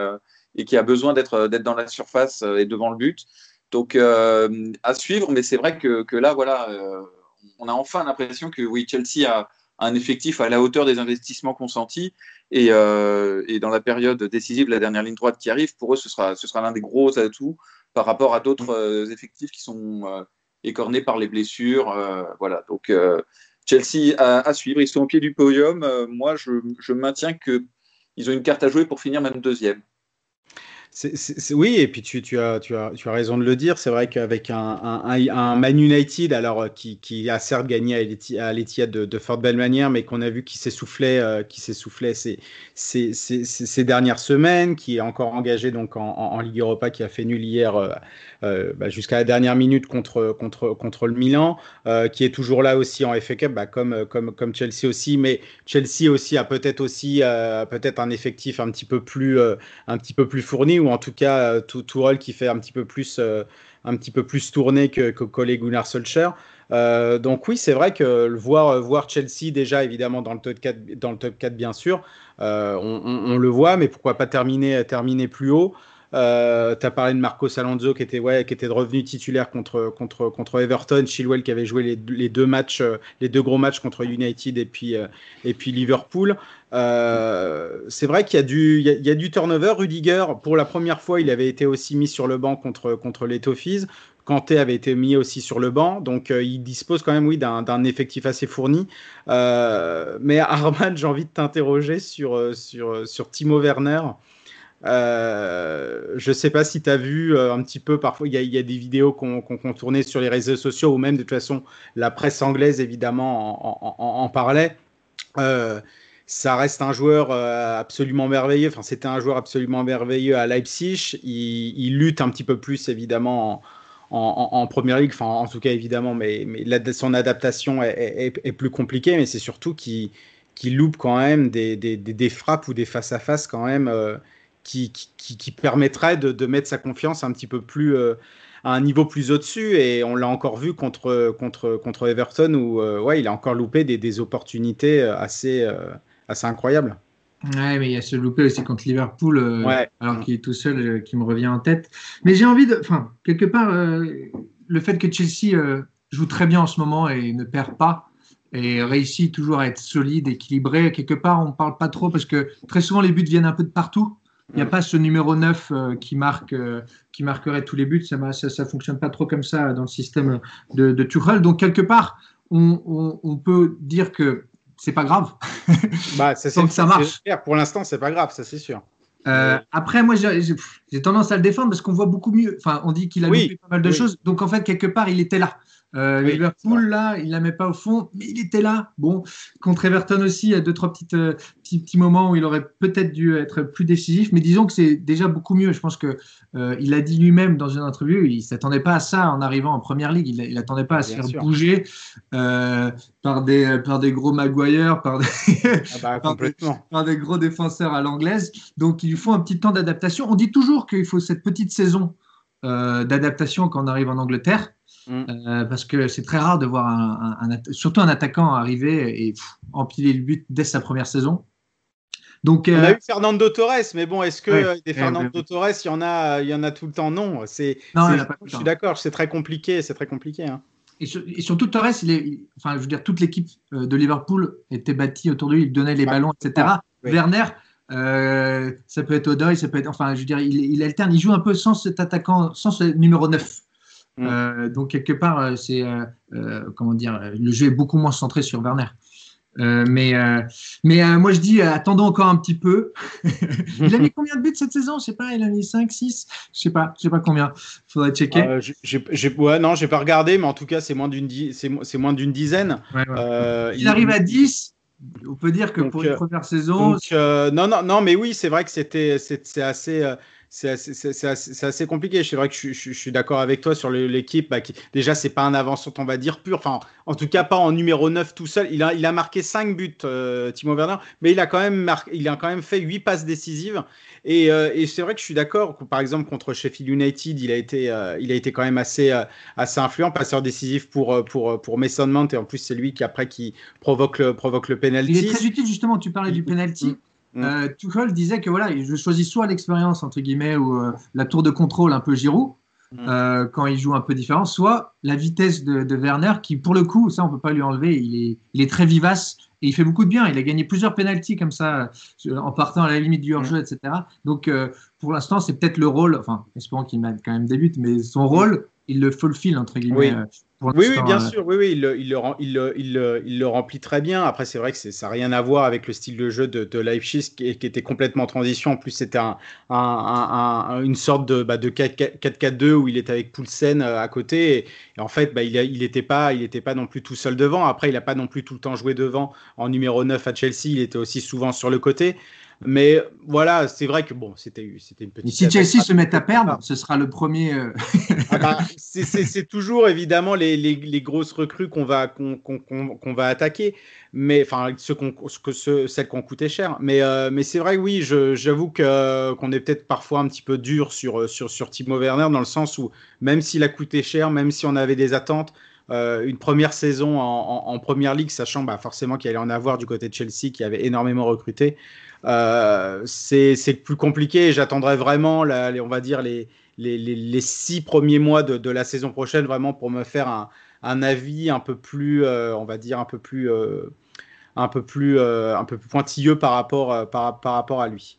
et qui a besoin d'être dans la surface et devant le but. Donc à suivre, mais c'est vrai que, que, là, voilà, on a enfin l'impression que oui, Chelsea a un effectif à la hauteur des investissements consentis. Et, et, dans la période décisive, la dernière ligne droite qui arrive, pour eux, ce sera, ce sera l'un des gros atouts par rapport à d'autres effectifs qui sont écornés par les blessures. voilà. Donc Chelsea à, suivre. Ils sont au pied du podium. Euh, moi, je, je maintiens qu'ils ont une carte à jouer pour finir même deuxième oui, et puis tu, as, raison de le dire. C'est vrai qu'avec un, Man United, alors euh, qui, a certes gagné à l'Etihad de, de fort belle manière, mais qu'on a vu qui s'essoufflait, euh, qui s'essoufflait ces, dernières semaines, qui est encore engagé donc en, Ligue Europa, qui a fait nul hier euh, bah, jusqu'à la dernière minute contre, le Milan, qui est toujours là aussi en FA Cup, bah, comme, Chelsea aussi. Mais Chelsea aussi a peut-être aussi peut-être un effectif un petit peu plus fourni ou en tout cas euh, tout, rôle qui fait un petit peu plus, euh, un petit peu plus tourné que, que collègue Gunnar Solskjaer. Euh, donc oui, c'est vrai que le voir, voir Chelsea déjà évidemment dans le top 4, dans le top 4 bien sûr, on, le voit, mais pourquoi pas terminer, terminer plus haut? Euh, tu as parlé de Marcos Alonso qui était, ouais, qui était revenu titulaire contre, contre, contre Everton, Chilwell qui avait joué les, deux matchs, les deux gros matchs contre United et puis, et puis Liverpool. Euh, c'est vrai qu'il y, a du, il y, a, du turnover. Rudiger, pour la première fois, il avait été aussi mis sur le banc contre, contre les Toffees. Kanté avait été mis aussi sur le banc, donc euh, il dispose quand même, oui, d'un effectif assez fourni. Euh, mais Arman, j'ai envie de t'interroger sur, sur, sur Timo Werner. Je ne sais pas si tu as vu un petit peu, parfois il y, a des vidéos qu'on qu tournait sur les réseaux sociaux ou même de toute façon la presse anglaise évidemment en, parlait. Euh, ça reste un joueur euh, absolument merveilleux. Enfin, c'était un joueur absolument merveilleux à Leipzig. Il, lutte un petit peu plus, évidemment, en, en, première ligue. En tout cas, évidemment, mais, son adaptation est, plus compliquée. Mais c'est surtout qu'il loupe quand même des, frappes ou des face-à-face quand même euh, qui, qui, qui, permettraient de, de, mettre sa confiance un petit peu plus. Euh, à un niveau plus au-dessus et on l'a encore vu contre, contre, contre Everton où ouais, il a encore loupé des, des opportunités assez, assez incroyable. Ouais, mais il y a ce loupé aussi contre Liverpool, euh, alors qu'il est tout seul, euh, qui me revient en tête. Mais j'ai envie de. Enfin, quelque part, euh, le fait que Chelsea joue très bien en ce moment et ne perd pas, et réussit toujours à être solide, équilibré, quelque part, on ne parle pas trop parce que très souvent, les buts viennent un peu de partout. Il n'y a pas ce numéro 9 qui, marque, qui marquerait tous les buts. Ça ne ça, fonctionne pas trop comme ça dans le système de, de Tuchel. Donc, quelque part, on, on, on peut dire que c'est pas grave. Bah, ça, que ça marche. Pour l'instant, c'est pas grave, ça c'est sûr. Euh, après, moi, j'ai tendance à le défendre parce qu'on voit beaucoup mieux. Enfin, on dit qu'il a oui, pas mal de choses. Donc, en fait, quelque part, il était là. Euh, Liverpool, là, il la met pas au fond, mais il était là. Bon, contre Everton aussi, il y a deux, trois petites, euh, petits, petits moments où il aurait peut-être dû être plus décisif, mais disons que c'est déjà beaucoup mieux. Je pense que euh, il a dit lui-même dans une interview, il s'attendait pas à ça en arrivant en première ligue. Il, n'attendait pas à se faire bouger par des par des gros Maguire, par des, ah bah, par, des gros défenseurs à l'anglaise. Donc, il lui faut un petit temps d'adaptation. On dit toujours qu'il faut cette petite saison d'adaptation quand on arrive en Angleterre. Mm. Euh, parce que c'est très rare de voir un, surtout un attaquant arriver et empiler le but dès sa première saison. Donc, On a euh, eu Fernando Torres, mais bon, est-ce que des Fernando Torres, il y en a, il y en a tout le temps? Non, c'est. Je suis d'accord, c'est très compliqué, c'est très compliqué. Hein. Et, surtout Torres, il est, enfin, je veux dire, toute l'équipe euh, de Liverpool était bâtie autour de lui, il donnait les ballons, etc. Werner, ça peut être Odoy, ça peut être, enfin, je veux dire, il, il, alterne, il joue un peu sans cet attaquant, sans ce numéro 9. Mm. Euh, donc quelque part, euh, c'est euh, comment dire, le jeu est beaucoup moins centré sur Werner. mais mais moi je dis attendons encore un petit peu. il a mis combien de buts cette saison? Je sais pas, il a mis 5, 6, je sais pas, je sais pas combien. Faudrait checker. Euh, j'ai, ouais, non, j'ai pas regardé, mais en tout cas c'est moins d'une c'est, moins d'une dizaine. il, arrive à 10. On peut dire que pour une première saison. non, non, non, mais oui, c'est vrai que c'était, c'est assez c'est assez, assez, compliqué. C'est vrai que je, je, suis d'accord avec toi sur l'équipe. Bah, qui, déjà, c'est pas un avançant, on va dire, pur. Enfin, en tout cas, pas en numéro 9 tout seul. Il a, il a marqué 5 buts, euh, Timo Werner, mais il a, quand même marqué, il a quand même fait 8 passes décisives. Et, euh, et c'est vrai que je suis d'accord. Par exemple, contre Sheffield United, il a été, euh, il a été quand même assez, euh, assez influent, passeur décisif pour, pour, pour Mason Mount. Et en plus, c'est lui qui, après, qui provoque le, provoque le penalty. Il est très utile, justement. Tu parlais du penalty. Mm. Mm. Euh, Tuchel disait que voilà, je choisis soit l'expérience entre guillemets ou euh, la tour de contrôle un peu Giroud, mm. euh, quand il joue un peu différent, soit la vitesse de, de, Werner, qui pour le coup, ça on peut pas lui enlever, il est, il est très vivace et il fait beaucoup de bien. Il a gagné plusieurs pénalties comme ça, en partant à la limite du hors-jeu, etc. Donc pour l'instant, c'est peut-être le rôle, enfin, espérons qu'il mette quand même des buts, mais son rôle, il le fulfill entre guillemets. Oui. Oui, oui, bien sûr, oui, oui, il, le, il, le, il, le, il, le, remplit très bien. Après, c'est vrai que ça n'a rien à voir avec le style de jeu de, de Leipzig qui, qui, était complètement en transition. En plus, c'était un, un, un, une sorte de, bah, de 4-4-2 où il était avec Poulsen à côté. Et, et en fait, bah, il n'était pas, il pas non plus tout seul devant. Après, il n'a pas non plus tout le temps joué devant en numéro 9 à Chelsea. Il était aussi souvent sur le côté. Mais voilà, c'est vrai que bon, c'était une petite. si Chelsea se met à perdre, ce sera le premier. Euh, ah bah, c'est toujours évidemment les, les, les grosses recrues qu'on va, qu'on qu va attaquer, mais enfin ceux ceux, celles qui ont coûté cher. Mais, euh, mais c'est vrai, oui, j'avoue que qu'on est peut-être parfois un petit peu dur sur, sur, sur Timo Werner dans le sens où même s'il a coûté cher, même si on avait des attentes, euh, une première saison en, en, en, première ligue, sachant bah, forcément qu'il allait en avoir du côté de Chelsea qui avait énormément recruté. Euh, c'est plus compliqué. J'attendrai vraiment, la, les, on va dire, les, les, les, six premiers mois de, de, la saison prochaine vraiment pour me faire un, un avis un peu plus, euh, on va dire, un peu plus, euh, un peu plus, euh, un peu plus pointilleux par rapport, euh, par, par rapport à lui.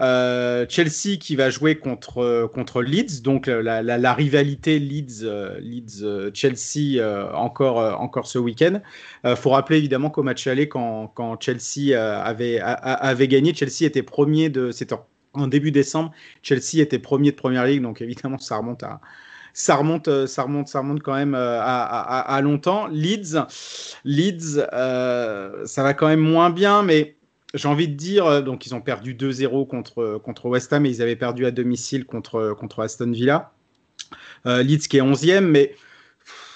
Euh, Chelsea qui va jouer contre, contre Leeds, donc la, la, rivalité Leeds-Chelsea euh, euh, encore, encore ce week-end. Il faut rappeler évidemment qu'au match aller, quand, quand Chelsea avait, avait gagné, Chelsea était premier de. C'était en début décembre, Chelsea était premier de première ligue, donc évidemment ça remonte à, ça remonte, ça remonte, ça remonte quand même à, longtemps. Leeds, Leeds, euh, ça va quand même moins bien, mais j'ai envie de dire, euh, donc ils ont perdu 2-0 contre, contre West Ham et ils avaient perdu à domicile contre, contre Aston Villa. Euh, Leeds qui est 11e, mais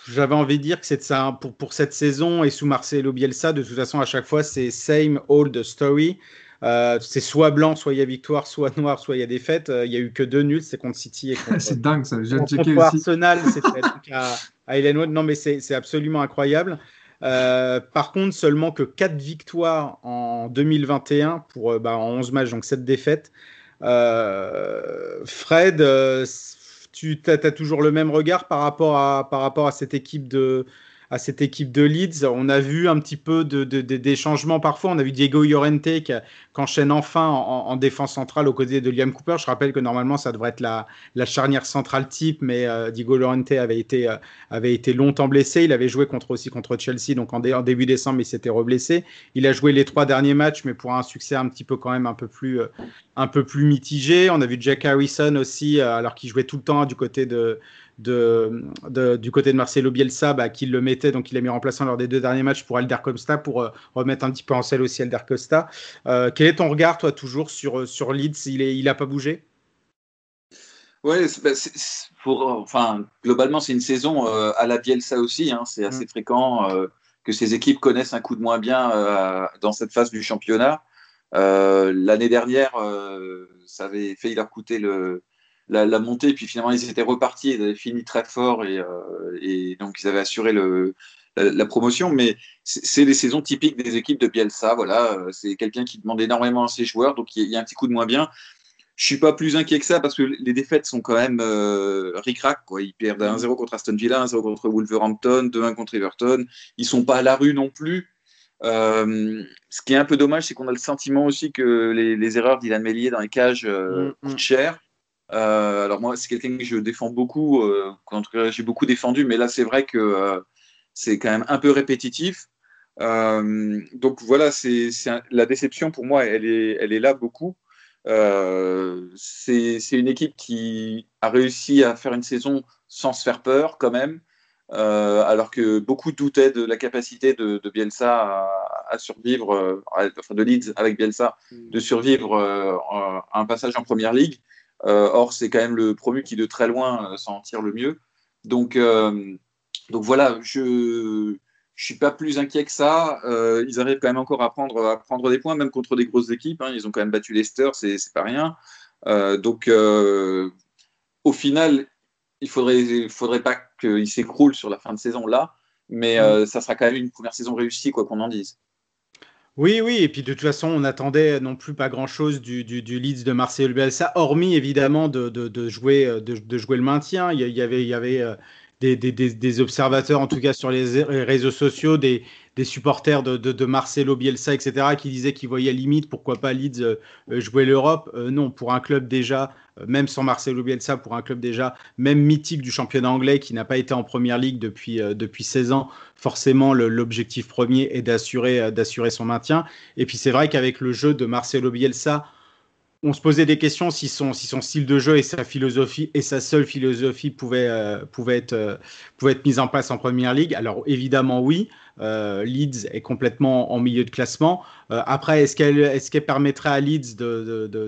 j'avais envie de dire que c'est ça pour, pour cette saison et sous Marcelo Bielsa, de toute façon, à chaque fois, c'est same old story. Euh, c'est soit blanc, soit il y a victoire, soit noir, soit il y a défaite. Il n'y a eu que deux nuls, c'est contre City et contre, c'est dingue ça, j'ai contre, contre Arsenal, c'était à, à. Non, mais c'est absolument incroyable. Euh, par contre, seulement que 4 victoires en 2021 pour euh, bah, en 11 matchs, donc 7 défaites. Euh, Fred, tu as, toujours le même regard par rapport à cette équipe de, à cette équipe de Leeds. On a vu un petit peu de, de, de, des changements parfois. On a vu Diego Llorente qui, enchaîne enfin en, en, défense centrale aux côtés de Liam Cooper. Je rappelle que normalement ça devrait être la, charnière centrale type, mais euh, Diego Llorente avait été, euh, avait été longtemps blessé. Il avait joué contre, aussi contre Chelsea, donc en, dé, en début décembre, il s'était reblessé. Il a joué les trois derniers matchs, mais pour un succès un petit peu quand même un peu plus, euh, mitigé. On a vu Jack Harrison aussi, alors qu'il jouait tout le temps du côté de de, de, du côté de Marcelo Bielsa, bah, qui le mettait, donc il l'a mis remplaçant lors des deux derniers matchs pour Alder Costa, pour euh, remettre un petit peu en selle aussi Alder Costa. Euh, quel est ton regard, toi, toujours sur, sur Leeds? Il n'a il a pas bougé? Ouais, bah, pour, enfin, globalement, c'est une saison euh, à la Bielsa aussi. Hein, c'est assez mmh. fréquent euh, que ces équipes connaissent un coup de moins bien euh, dans cette phase du championnat. L'année dernière, ça avait failli leur coûter le, la, la, montée, puis finalement ils étaient repartis, ils avaient fini très fort et, euh, et donc ils avaient assuré le, la, la promotion. Mais c'est les saisons typiques des équipes de Bielsa. Voilà, c'est quelqu'un qui demande énormément à ses joueurs, donc il y a un petit coup de moins bien. Je suis pas plus inquiet que ça parce que les défaites sont quand même euh, ric-rac. Quoi. Ils perdent 1-0 contre Aston Villa, 1-0 contre Wolverhampton, 2-1 contre Everton. Ils sont pas à la rue non plus. Euh, ce qui est un peu dommage, c'est qu'on a le sentiment aussi que les, les erreurs d'Ilan Mellier dans les cages euh, mm -hmm. coûtent cher. Euh, alors moi, c'est quelqu'un que je défends beaucoup, euh, cas j'ai beaucoup défendu, mais là c'est vrai que euh, c'est quand même un peu répétitif. Euh, donc voilà, c'est la déception pour moi, elle est, elle est là beaucoup. C'est une équipe qui a réussi à faire une saison sans se faire peur quand même, alors que beaucoup doutaient de la capacité de, de Bielsa à, à survivre, enfin de Leeds avec Bielsa, de survivre à un passage en première ligue. Euh, or, c'est quand même le promu qui, de très loin, euh, s'en tire le mieux. Donc, euh, donc voilà, je ne suis pas plus inquiet que ça. Euh, ils arrivent quand même encore à prendre, à prendre des points, même contre des grosses équipes. Hein. Ils ont quand même battu Leicester, c'est pas rien. Euh, donc, euh, au final, il faudrait, il faudrait pas qu'ils s'écroulent sur la fin de saison là, mais mmh. ça sera quand même une première saison réussie, quoi qu'on en dise. Oui, oui, et puis de toute façon, on attendait non plus pas grand-chose du, du, Leeds de Marseille Bielsa, hormis évidemment de, jouer, de, jouer le maintien. Il y avait, il y avait des, des, observateurs, en tout cas sur les réseaux sociaux, des, des supporters de, de, de, Marcelo Bielsa, etc., qui disaient qu'ils voyaient limite, pourquoi pas Leeds euh, jouer l'Europe. Euh, non, pour un club déjà, euh, même sans Marcelo Bielsa, pour un club déjà, même mythique du championnat anglais, qui n'a pas été en première ligue depuis, depuis 16 ans, forcément, l'objectif premier est d'assurer son maintien. Et puis c'est vrai qu'avec le jeu de Marcelo Bielsa, on se posait des questions si son, style de jeu et sa philosophie sa seule philosophie pouvaient, euh, être, euh, mises en place en première ligue. Alors évidemment oui, euh, Leeds est complètement en milieu de classement. après, est-ce qu'elle permettrait à Leeds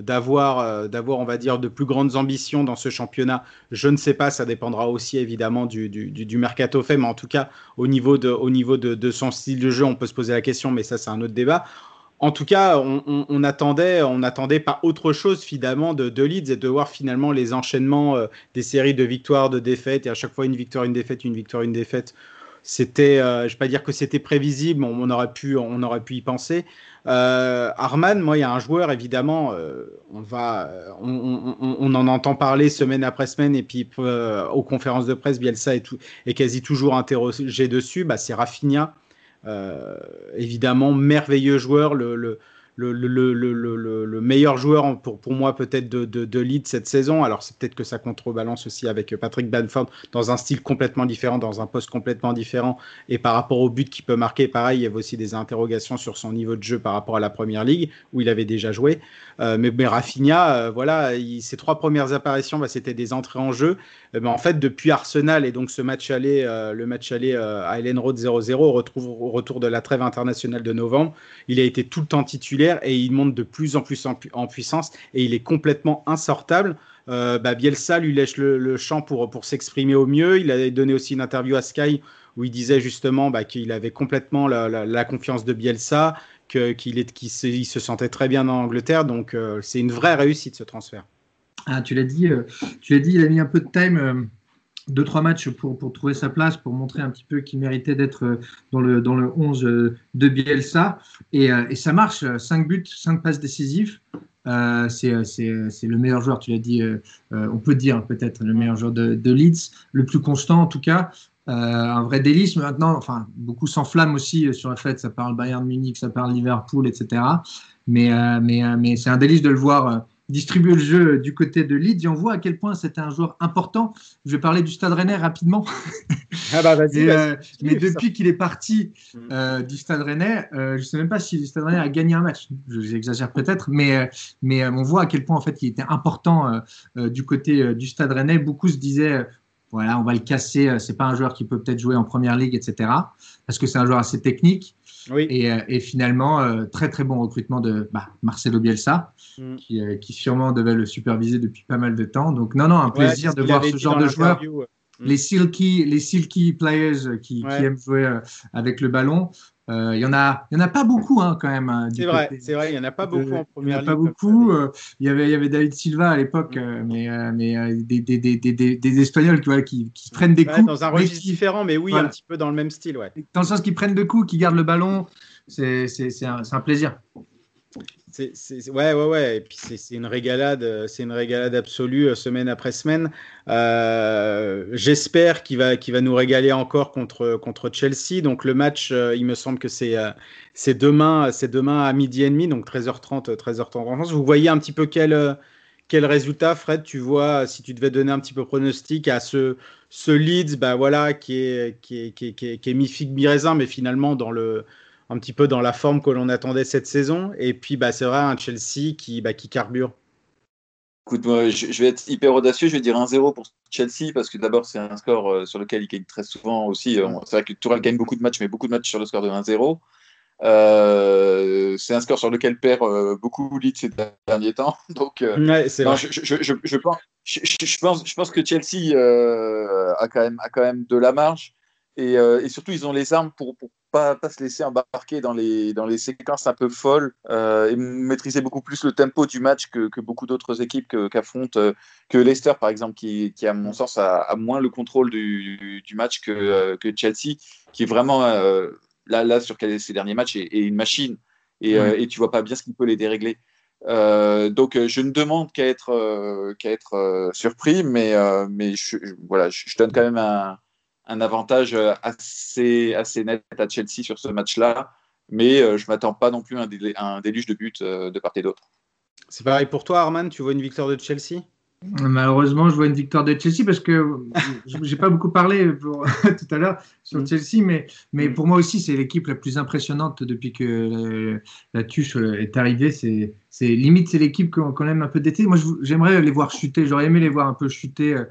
d'avoir, on va dire, de plus grandes ambitions dans ce championnat? Je ne sais pas, ça dépendra aussi évidemment du, mercato fait, mais en tout cas au niveau, de, au niveau de, de son style de jeu, on peut se poser la question, mais ça c'est un autre débat en tout cas, on, attendait, on attendait pas autre chose finalement de, de, Leeds et de voir finalement les enchaînements euh, des séries de victoires, de défaites et à chaque fois une victoire, une défaite, une victoire, une défaite. C'était, euh, je vais pas dire que c'était prévisible, on, aurait pu, on aurait pu y penser. Euh, Arman, moi, il y a un joueur évidemment, on va, on, en entend parler semaine après semaine et puis aux conférences de presse, Bielsa est, tout, est quasi toujours interrogé dessus. Bah, c'est Rafinha. Euh, évidemment, merveilleux joueur, le, le, le, le, meilleur joueur pour, moi peut-être de, de, lead cette saison. Alors c'est peut-être que ça contrebalance aussi avec Patrick Banford dans un style complètement différent, dans un poste complètement différent. Et par rapport au but qu'il peut marquer, pareil, il y avait aussi des interrogations sur son niveau de jeu par rapport à la Première Ligue, où il avait déjà joué. Euh, mais, mais, Rafinha, euh, voilà, ses trois premières apparitions, bah, c'était des entrées en jeu. Euh, mais en fait, depuis Arsenal et donc ce match aller, le match aller à Ellen Road 0-0, au retour de la trêve internationale de novembre, il a été tout le temps titulaire et il monte de plus en plus en, puissance et il est complètement insortable. Bah, Bielsa lui lèche le, champ pour, pour s'exprimer au mieux. Il a donné aussi une interview à Sky où il disait justement bah, qu'il avait complètement la, confiance de Bielsa, qu'il se, se, sentait très bien en Angleterre. Donc, euh, c'est une vraie réussite ce transfert. Ah, tu l'as dit, euh, dit, il a mis un peu de time. Euh, deux, trois matchs pour, pour, trouver sa place, pour montrer un petit peu qu'il méritait d'être dans le, dans le 11 de Bielsa. Et, et ça marche, 5 buts, 5 passes décisives. c'est le meilleur joueur, tu l'as dit, on peut dire peut-être le meilleur joueur de, de, Leeds, le plus constant en tout cas. Euh, un vrai délice. Mais maintenant, enfin, beaucoup s'enflamment aussi sur le fait ça parle Bayern Munich, ça parle Liverpool, etc. Mais, euh, mais, euh, mais c'est un délice de le voir distribuer le jeu du côté de Leeds et on voit à quel point c'était un joueur important. Je vais parler du Stade Rennais rapidement. Ah bah vas-y. mais depuis qu'il est parti mm. du Stade Rennais, je ne sais même pas si le Stade Rennais a gagné un match. J'exagère peut-être, mais, mais on voit à quel point en fait il était important du côté du Stade Rennais. Beaucoup se disaient voilà, on va le casser. Euh, c'est pas un joueur qui peut peut-être jouer en première ligue, etc. Parce que c'est un joueur assez technique. Oui. Et, euh, finalement, euh, très très bon recrutement de bah, Marcelo Bielsa, mm. qui, sûrement devait le superviser depuis pas mal de temps. Donc non, non, un plaisir de voir ce genre de joueur. Les silky, les silky players qui, qui aiment jouer avec le ballon. Euh, il y en a, il y en a pas beaucoup hein, quand même. Hein, c'est vrai, c'est vrai, il y en a pas beaucoup en première Il y en a pas beaucoup. Euh, il y avait, il y avait David Silva à l'époque, mm. euh, mais, mais des, des, des, des, Espagnols qui, qui, qui prennent des coups. Dans un registre différent, mais oui, un petit peu dans le même style, ouais. Dans le sens qu'ils prennent des coups, qu'ils gardent le ballon, c'est, c'est, un, un plaisir. C'est, ouais, ouais, ouais. Et puis c'est, une régalade, euh, c'est une régalade absolue euh, semaine après semaine. Euh, j'espère qu'il va, qu'il va nous régaler encore contre, contre Chelsea. Donc le match, il me semble que c'est, c'est demain, demain à midi et demi, donc 13h30, 13h30 en France. Vous voyez un petit peu quel, quel résultat, Fred? Tu vois, si tu devais donner un petit peu pronostic à ce, ce Leeds, bah voilà, qui est, qui est, qui est, qui est, qui est mi-figue, mi-raisin, mais finalement dans le un petit peu dans la forme que l'on attendait cette saison. Et puis, bah, c'est vrai, un Chelsea qui, bah, qui carbure. Écoute, moi, je, vais être hyper audacieux. Je vais dire 1-0 pour Chelsea parce que d'abord, c'est un score euh, sur lequel il gagne très souvent aussi. Euh, c'est vrai que Tourelle gagne beaucoup de matchs, mais beaucoup de matchs sur le score de 1-0. Euh, c'est un score sur lequel perd beaucoup Leeds ces derniers temps. Donc, je, je, je, pense, je, pense, je pense que Chelsea a, quand même, a quand même de la marge. Et, et surtout, ils ont les armes pour, pour pas, pas se laisser embarquer dans les, dans les séquences un peu folles euh, et maîtriser beaucoup plus le tempo du match que, que beaucoup d'autres équipes qu'affrontent, euh, que Leicester par exemple, qui, qui à mon sens a, moins le contrôle du, du match que, euh, que, Chelsea, qui est vraiment là, là sur ces derniers matchs est, une machine. et, et tu vois pas bien ce qui peut les dérégler. Euh, donc je ne demande qu'à être, euh, être euh, surpris, mais, mais je, je- voilà, je, je donne quand même un, un avantage euh, assez, assez net à Chelsea sur ce match-là, mais euh, je m'attends pas non plus à un, déluge de buts euh, de part et d'autre. C'est pareil pour toi, Arman Tu vois une victoire de Chelsea? Malheureusement, je vois une victoire de Chelsea parce que j'ai pas beaucoup parlé pour, tout à l'heure sur Mm. Chelsea, mais, mais Mm. pour moi aussi, c'est l'équipe la plus impressionnante depuis que la, la tuche est arrivée. C'est c'est- limite, c'est l'équipe qu'on qu'on aime un peu d'été. Moi, j'aimerais les voir chuter. J'aurais aimé les voir un peu chuter euh,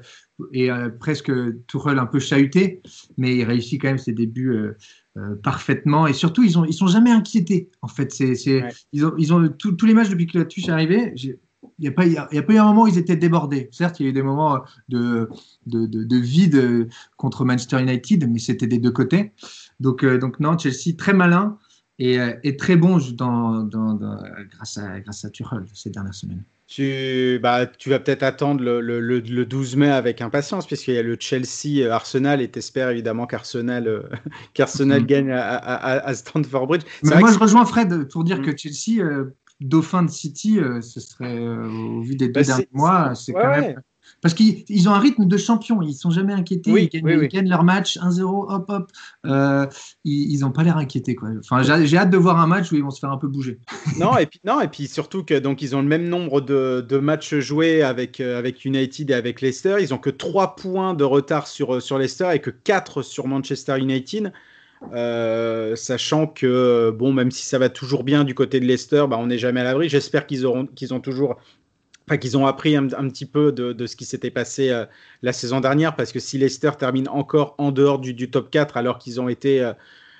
et euh, presque Tourelle un peu chahuté, mais il réussit quand même ses débuts. euh, euh, parfaitement et surtout ils ont ils sont jamais inquiétés en fait c'est c'est Ouais. ils ont ils ont tous tous les matchs depuis que la tuche est arrivée il n'y a, pas- il y a il y a pas eu un moment où ils étaient débordés. Certes, il y a eu des moments de, de, de, de vide contre Manchester United, mais c'était des deux côtés. Donc, donc non, Chelsea très malin et, et très bon dans, dans, dans- grâce, à, grâce à Tuchel ces dernières semaines. Tu, bah, tu vas peut-être attendre le, le- le- le 12 mai avec impatience, puisqu'il y a le Chelsea-Arsenal, et t'espères évidemment qu'Arsenal euh, qu'Arsenal Mhm. gagne à, à- Bridge. Mais moi, je rejoins Fred pour dire Mm. que Chelsea, euh, dauphin de City, euh, ce serait, euh, au vu des deux Bah, c'est- derniers mois, c'est Ouais, quand ouais. Parce qu'ils ils ont un rythme de champion, ils sont jamais inquiétés, Oui, ils, gagnent, oui, ils oui. gagnent leur match 1-0, hop hop. Euh, ils n'ont pas l'air inquiétés. Quoi. Enfin, j'ai hâte de voir un match où ils vont se faire un peu bouger. Non, et puis, non, et puis surtout que donc ils ont le même nombre de, de matchs joués avec, euh, avec United et avec Leicester. Ils ont que 3 points de retard sur, euh, sur Leicester et que 4 sur Manchester United. Euh, sachant que, bon, même si ça va toujours bien du côté de Leicester, bah, on n'est jamais à l'abri. J'espère qu'ils auront, qu'ils ont toujours. Qu'ils ont appris un, petit peu de, ce qui s'était passé euh, la saison dernière, parce que si Leicester termine encore en dehors du, top 4, alors qu'ils ont été euh,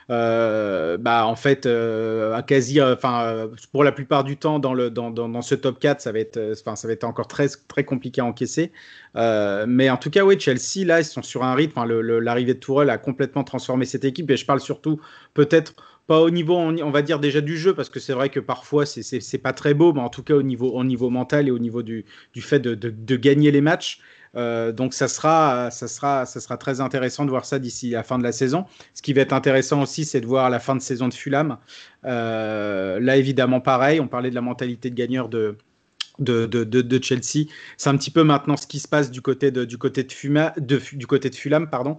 euh, bah, en fait, à quasi, enfin, pour la plupart du temps, dans, le, dans, dans, ce top 4, ça va être, ça va être encore très, très compliqué à encaisser. Mais en tout cas, oui, Chelsea, là, ils sont sur un rythme. L'arrivée de Tourelle a complètement transformé cette équipe. Et je parle surtout, peut-être, pas au niveau, on, va dire déjà du jeu, parce que c'est vrai que parfois, c'est- pas très beau, mais en tout cas, au niveau, au niveau mental et au niveau du, du fait de, de, de gagner les matchs. Euh, donc ça sera, ça, sera, ça sera très intéressant de voir ça d'ici la fin de la saison. Ce qui va être intéressant aussi, c'est de voir la fin de saison de Fulham. Euh, là, évidemment, pareil, on parlait de la mentalité de gagneur de, de, de, de, Chelsea. C'est un petit peu maintenant ce qui se passe du côté de, du côté de, du côté de Fulham, pardon,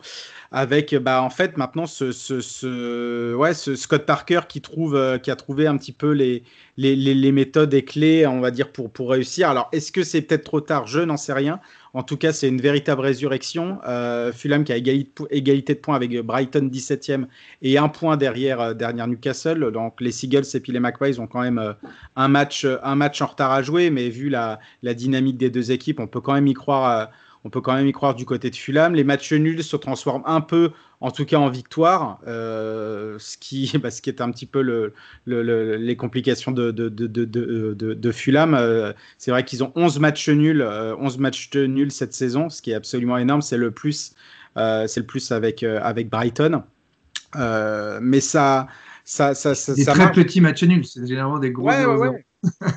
avec bah, en fait maintenant ce, ce, ce, ouais, ce Scott Parker qui, trouve, euh, qui a trouvé un petit peu les, les, les, les méthodes et clés, on va dire, pour, pour réussir. Alors, est-ce que c'est peut-être trop tard? Je n'en sais rien. En tout cas, c'est une véritable résurrection. Euh, Fulham qui a égalité, de points avec Brighton 17e et un point derrière, euh, derrière Newcastle. Donc les Seagulls et puis les Magpies ont quand même euh, un, match, en retard à jouer, mais vu la dynamique des deux équipes, on peut quand même y croire. On peut quand même y croire du côté de Fulham. Les matchs nuls se transforment un peu, en tout cas en victoire, euh, ce, qui, bah, ce qui est un petit peu le, le, le, les complications de, Fulham. Euh, c'est vrai qu'ils ont 11 matchs nuls, euh, 11 matchs nuls cette saison, ce qui est absolument énorme. C'est le plus, c'est le plus avec, avec Brighton. Mais ça, ça, ça, ça, des ça très marche. petits matchs nuls, c'est généralement des gros. Ouais, ouais, 0-0. ouais.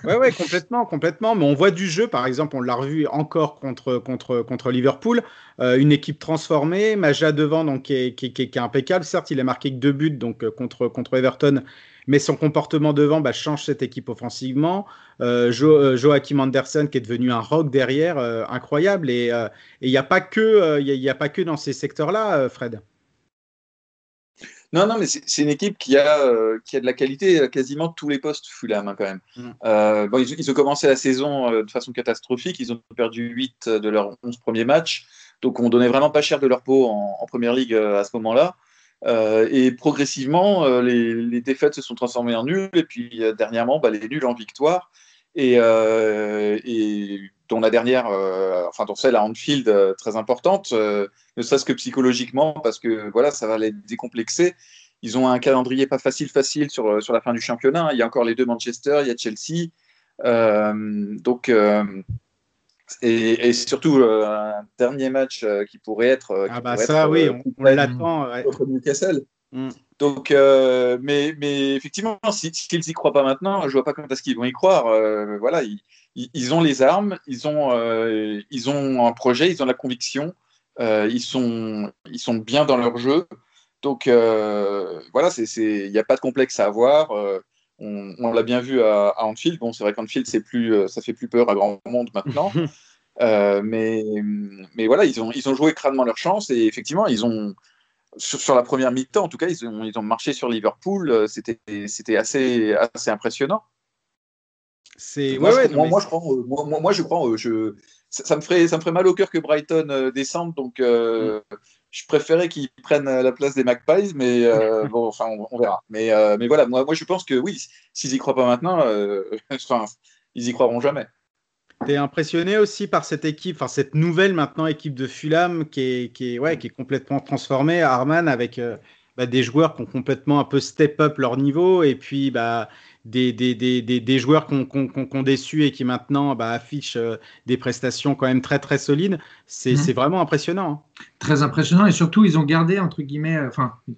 ouais, ouais, complètement, complètement. Mais on voit du jeu, par exemple, on l'a revu encore contre, contre, contre Liverpool, euh, une équipe transformée, Maja devant, donc qui est, qui, qui, est, qui est, impeccable. Certes, il a marqué que deux buts, donc euh, contre, contre Everton, mais son comportement devant bah, change cette équipe offensivement. Euh, jo, Joachim Andersen qui est devenu un rock derrière, incroyable. Et il n'y a pas que, il y a, a pas que dans ces secteurs-là, Fred. Non, non, mais c'est une équipe qui a, euh, qui a de la qualité à quasiment tous les postes Fulham hein, quand même. Mm. Euh, bon, ils, ils, ont commencé la saison euh, de façon catastrophique. Ils ont perdu 8 de leurs 11 premiers matchs. Donc on donnait vraiment pas cher de leur peau en, en première ligue à ce moment-là. Et progressivement, les, les, défaites se sont transformées en nuls. Et puis dernièrement, bah, les nuls en victoire. Et, euh, et dont la dernière, euh, enfin dont celle à Anfield euh, très importante, euh, ne serait-ce que psychologiquement, parce que voilà, ça va les décomplexer. Ils ont un calendrier pas facile, facile sur, sur la fin du championnat. Il y a encore les deux Manchester, il y a Chelsea. Donc, et, et, surtout un dernier match qui pourrait être. Qui ah bah pourrait ça, être, oui, on, on l'attend. Ouais. Contre Newcastle. Mm. Donc, euh, mais, mais effectivement, s'ils si, n'y croient pas maintenant, je vois pas comment est-ce qu'ils vont y croire. Euh, voilà, ils, ils, ont les armes, ils ont, euh, ils ont un projet, ils ont la conviction, euh, ils, sont, ils sont bien dans leur jeu. Donc, voilà, il n'y a pas de complexe à avoir. On, l'a bien vu à, Anfield. Bon, c'est vrai qu'Anfield, plus, ça fait plus peur à grand monde maintenant. mais, mais voilà, ils ont, ils ont joué crânement leur chance et effectivement, ils ont, sur, la première mi-temps, en tout cas, ils ont, ils ont marché sur Liverpool. C'était, c'était assez, assez impressionnant. C'est moi, je, moi, je crois, moi, moi, je crois, je, ça, me ferait, ça me ferait mal au cœur que Brighton euh, descende, donc euh, mm. je préférais qu'ils prennent la place des Magpies, mais euh, bon, enfin, on, verra. Mais, mais voilà, moi, moi, je pense que oui, s'ils y croient pas maintenant, enfin, ils y croiront jamais. Tu es impressionné aussi par cette équipe, enfin cette nouvelle maintenant équipe de Fulham qui est, qui est, ouais, qui est complètement transformée, Arman, avec bah, des joueurs qui ont complètement un peu step up leur niveau et puis bah, des, des, des, des joueurs qui ont, déçu et qui maintenant bah, affichent euh, des prestations quand même très très solides. C'est mhm. vraiment impressionnant. Hein. Très impressionnant et surtout ils ont gardé entre guillemets, euh, enfin euh,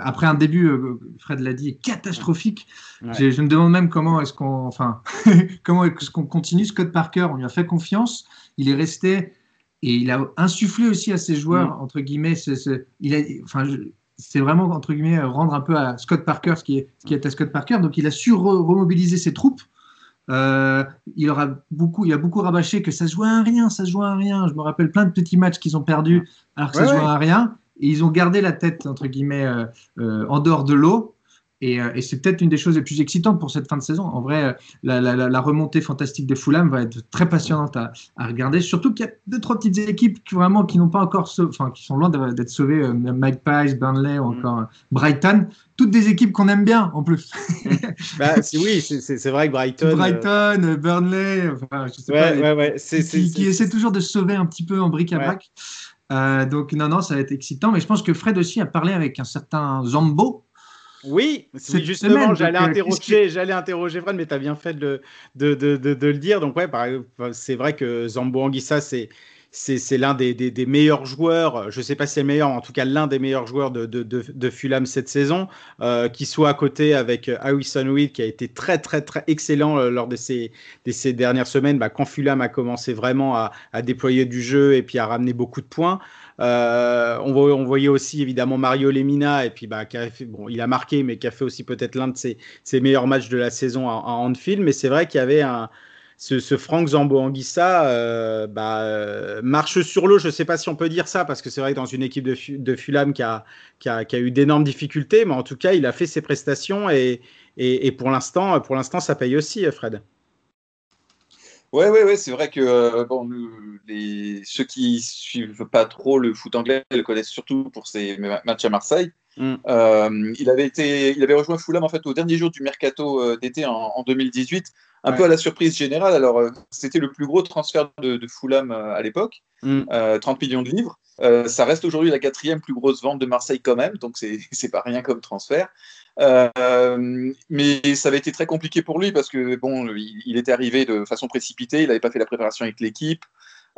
après un début, Fred l'a dit, catastrophique. Je, me demande même comment est-ce qu'on, enfin, comment est-ce qu'on continue. Scott Parker, on lui a fait confiance, il est resté et il a insufflé aussi à ses joueurs mm. entre guillemets. il a, enfin, c'est vraiment, entre guillemets, rendre un peu à Scott Parker ce qui, est, ce qui est à Scott Parker. Donc, il a su remobiliser ses troupes. Euh, il, aura beaucoup, il a beaucoup rabâché que ça se jouait à rien, ça se jouait à rien. Je me rappelle plein de petits matchs qu'ils ont perdus alors que ça se jouait à rien. Et ils ont gardé la tête, entre guillemets, euh, euh, en dehors de l'eau. Euh, et, c'est peut-être une des choses les plus excitantes pour cette fin de saison. En vrai, la, remontée fantastique des Fulham va être très passionnante à, regarder. Surtout qu'il y a deux, trois petites équipes qui, vraiment, qui n'ont pas encore, enfin, qui sont loin d'être sauvées. Euh, Mike Pies, Burnley ou mm. encore Brighton. Toutes des équipes qu'on aime bien en plus. bah, oui, c'est vrai que Brighton. Brighton, Burnley, enfin, je sais pas. qui, essaient toujours de se sauver un petit peu en bric à brac. Donc, non, non, ça va être excitant. Mais je pense que Fred aussi a parlé avec un certain Zambo, oui, justement, j'allais interroger, j'allais interroger Fred, mais tu as bien fait de, de, de, de, le dire. Donc, ouais, c'est vrai que Zambo Anguissa, c'est. C'est l'un des, des, des, meilleurs joueurs, je ne sais pas si c'est le meilleur, en tout cas l'un des meilleurs joueurs de, de, de Fulham cette saison, euh, qui soit à côté avec Harrison Weed, qui a été très très très excellent euh, lors de ces, de ces dernières semaines, bah, quand Fulham a commencé vraiment à, à, déployer du jeu et puis à ramener beaucoup de points. Euh, on, voyait aussi évidemment Mario Lemina, et puis bah, bon, il a marqué, mais qui a fait aussi peut-être l'un de ses, meilleurs matchs de la saison à, Anfield. Mais c'est vrai qu'il y avait un, ce, Franck Zambo Anguissa euh, bah, euh, marche sur l'eau. Je ne sais pas si on peut dire ça, parce que c'est vrai que dans une équipe de, Fulham qui a, eu d'énormes difficultés, mais en tout cas, il a fait ses prestations et, et pour l'instant, ça paye aussi, Fred. Ouais, ouais, ouais, c'est vrai que euh, ceux qui suivent pas trop le foot anglais le connaissent surtout pour ses matchs à Marseille. Mm. Euh, il avait été, il avait rejoint Fulham en fait au dernier jour du mercato euh, d'été en, 2018, un peu à la surprise générale. Alors c'était le plus gros transfert de, de Fulham à l'époque, 30 mm. millions de livres. ça reste aujourd'hui la quatrième plus grosse vente de Marseille quand même, donc c'est pas rien comme transfert. Euh, mais ça avait été très compliqué pour lui parce que bon, il, était arrivé de façon précipitée, il n'avait pas fait la préparation avec l'équipe.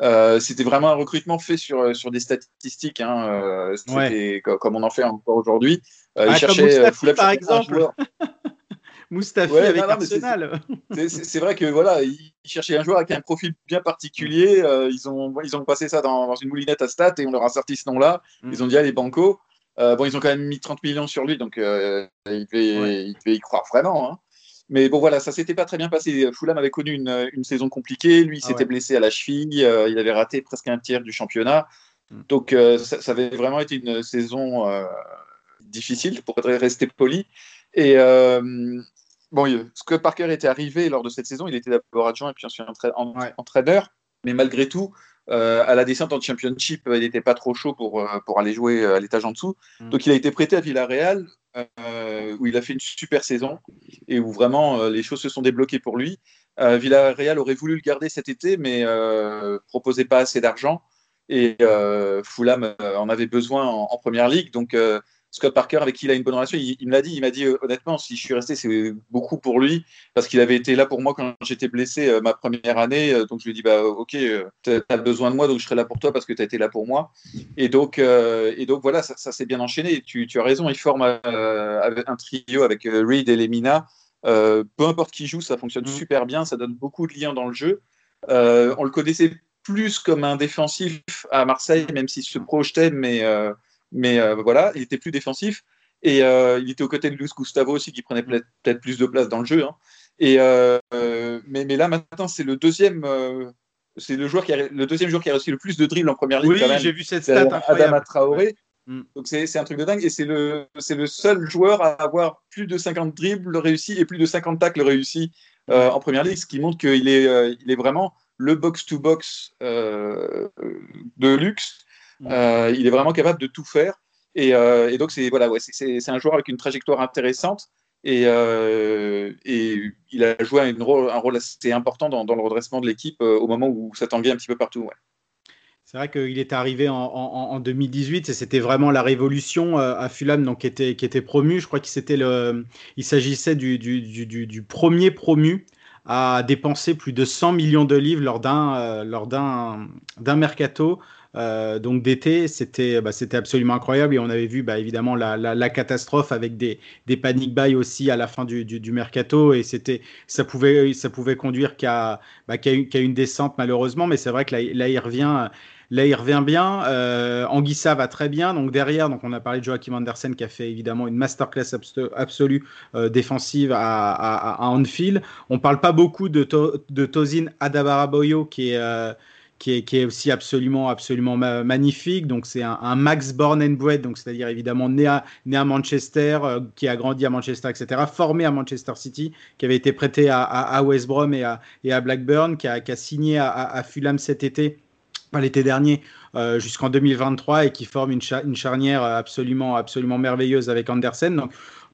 Euh, c'était vraiment un recrutement fait sur, sur des statistiques, hein, euh, comme on en fait encore aujourd'hui. il ah, cherchait par exemple. Moustaphi avec Arsenal. C'est vrai que voilà, il cherchait un joueur avec un profil bien particulier. ils, ont, ils ont passé ça dans, une moulinette à stats et on leur a sorti ce nom-là. Mm. Ils ont dit allez banco. Euh, bon, ils ont quand même mis 30 millions sur lui, donc euh, il, devait, y croire vraiment. Hein. Mais bon, voilà, ça s'était pas très bien passé. Fulham avait connu une, saison compliquée. Lui, il ah s'était blessé à la cheville. Euh, il avait raté presque un tiers du championnat. Hmm. Donc, ça, avait vraiment été une saison difficile, pour rester poli. Et bon, Scott Parker était arrivé lors de cette saison. Il était d'abord adjoint et puis ensuite entraîneur. Mais malgré tout, euh, à la descente en Championship, il n'était pas trop chaud pour, euh, pour aller jouer euh, à l'étage en dessous. Mm. Donc il a été prêté à Villarreal, où il a fait une super saison et où vraiment les choses se sont débloquées pour lui. Villarreal aurait voulu le garder cet été, mais proposait pas assez d'argent. Et Fulham en avait besoin en, en première ligue. Donc Scott Parker, avec qui il a une bonne relation, il, me l'a dit. Il m'a dit euh, honnêtement, si je suis resté, c'est beaucoup pour lui parce qu'il avait été là pour moi quand j'étais blessé euh, ma première année. Euh, donc je lui ai dit bah ok, tu as besoin de moi, donc je serai là pour toi parce que tu as été là pour moi. Et donc et donc voilà, ça, s'est bien enchaîné. Tu, tu, as raison, il forme un trio avec Reed et Lemina. peu importe qui joue, ça fonctionne mm. super bien, ça donne beaucoup de liens dans le jeu. on le connaissait plus comme un défensif à Marseille, même s'il se projetait, mais mais euh, voilà, il était plus défensif. Et il était aux côtés de Luis Gustavo aussi, qui prenait peut-être plus de place dans le jeu. Hein. Et, mais, mais, là, maintenant, c'est le deuxième c'est le joueur qui a, le deuxième joueur qui a reçu le plus de dribbles en première ligue. Oui, j'ai vu cette stat. Adama Traoré. Mm. Donc c'est un truc de dingue et c'est le, le seul joueur à avoir plus de 50 dribbles réussis et plus de 50 tacles réussis euh, en première ligue, ce qui montre qu'il est, euh, il est vraiment le box-to-box euh, de luxe. Mm. il est vraiment capable de tout faire. Et, et donc c'est voilà, un joueur avec une trajectoire intéressante et, et il a joué un rôle, assez important dans, le redressement de l'équipe au moment où ça tanguait un petit peu partout. C'est vrai qu'il est arrivé en, 2018 et c'était vraiment la révolution euh, à Fulham donc, qui, était, qui promu. Je crois qu'il il s'agissait du, premier promu à dépenser plus de 100 millions de livres euh, lors d'un mercato euh, donc d'été, c'était bah, c'était absolument incroyable et on avait vu bah, évidemment la, catastrophe avec des, des panic buys aussi à la fin du, mercato et c'était ça pouvait ça pouvait conduire qu'à bah, une descente malheureusement, mais c'est vrai que là, là, il revient Là, il revient bien. Euh, Anguissa va très bien. Donc derrière, donc on a parlé de Joachim Andersen qui a fait évidemment une masterclass absolue euh, défensive à, à, Anfield. On parle pas beaucoup de, Tozin Adabaraboyo qui est euh, qui est, aussi absolument, absolument magnifique. Donc, c'est un, Max Born and Bred, donc c'est-à-dire évidemment né à, né à Manchester, euh, qui a grandi à Manchester, etc., formé à Manchester City, qui avait été prêté à, à, West Brom et à, et à Blackburn, qui a, qui a signé à, Fulham cet été l'été dernier euh, jusqu'en 2023 et qui forme une, une, charnière absolument, absolument merveilleuse avec Andersen.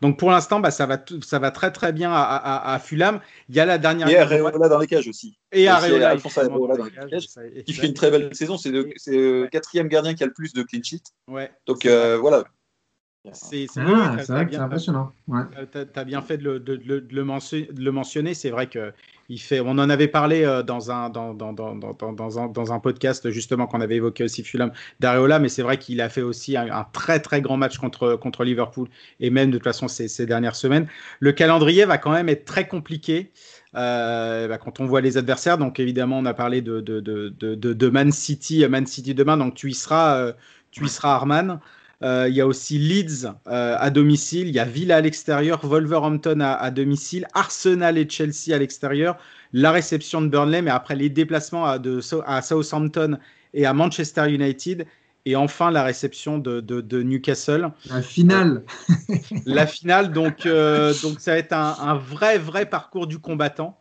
Donc pour l'instant, bah, ça, va ça va très très bien à, à, Fulham. Il y a la dernière. Et Areola dans les cages aussi. Et Areola, dans les cages. Il fait une très belle saison. C'est le, quatrième gardien qui a le plus de clean sheet. Ouais. Donc euh, voilà. C'est ah, vrai que c'est impressionnant. Ouais. Tu as, bien fait de le, de, de le, mentionner. C'est vrai que on en avait parlé euh, dans un, podcast justement qu'on avait évoqué aussi Fulham d'Areola, mais c'est vrai qu'il a fait aussi un, très très grand match contre, Liverpool et même de toute façon ces, dernières semaines. Le calendrier va quand même être très compliqué. Euh, bah, quand on voit les adversaires, donc évidemment on a parlé de, de, de, de Man City, Man City demain, donc tu y seras, euh, tu y seras Arman. Euh, il y a aussi Leeds euh, à domicile. Il y a Villa à l'extérieur, Wolverhampton à, domicile, Arsenal et Chelsea à l'extérieur. La réception de Burnley, mais après les déplacements à, de, à Southampton et à Manchester United. Et enfin, la réception de, de, Newcastle. La finale. la finale, donc, euh, donc ça va être un, un, vrai, vrai parcours du combattant.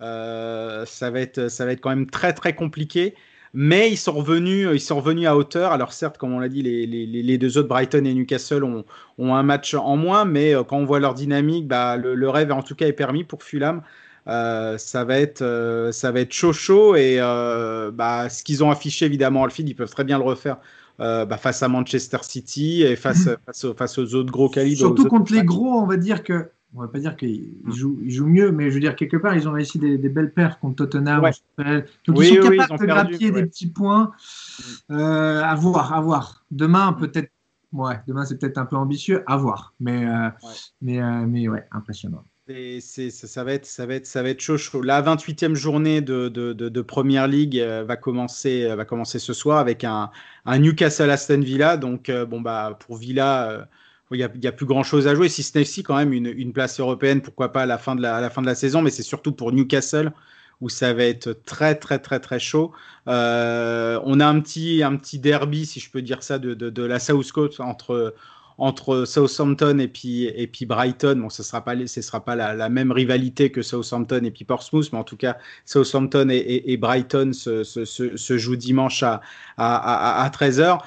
ça, va être, ça va être quand même très, très compliqué. Mais ils sont revenus, ils sont revenus à hauteur. Alors certes, comme on l'a dit, les, les, les, deux autres, Brighton et Newcastle, ont, ont, un match en moins, mais euh, quand on voit leur dynamique, bah, le, rêve en tout cas est permis pour Fulham. Euh, ça va être euh, ça va être chaud chaud et bah, ce qu'ils ont affiché évidemment Alfred ils peuvent très bien le refaire bah, face à Manchester City et face, face, aux, face aux autres gros calibres. Surtout contre les gros, on va dire que on va pas dire qu'ils hmm. jouent, jouent, mieux, mais je veux dire, quelque part, ils ont réussi des, belles perfs contre Tottenham. Donc, ils sont capables de grappiller des petits points. Euh, à voir, à voir. Demain, hmm. peut-être, ouais, demain, c'est peut-être un peu ambitieux, à voir. Mais, euh, mais, euh, mais ouais, impressionnant. Et ça, ça, va être, ça, va être, ça va être chaud, chaud. La 28e journée de, de, de, Première League va, commencer, va commencer ce soir avec un, un Newcastle Aston Villa. Donc, bon, bah, pour Villa il n'y a, plus grand chose à jouer, si ce n'est aussi quand même une, place européenne, pourquoi pas à la fin de la, la, fin de la saison, mais c'est surtout pour Newcastle où ça va être très très très très chaud. Euh, on a un petit, un petit derby, si je peux dire ça, de, de, la South Coast entre, entre Southampton et puis, et puis Brighton. Bon, ce ne sera pas, ce sera pas la, même rivalité que Southampton et puis Portsmouth, mais en tout cas, Southampton et, et, Brighton se, se, se, jouent dimanche à, à, à 13h.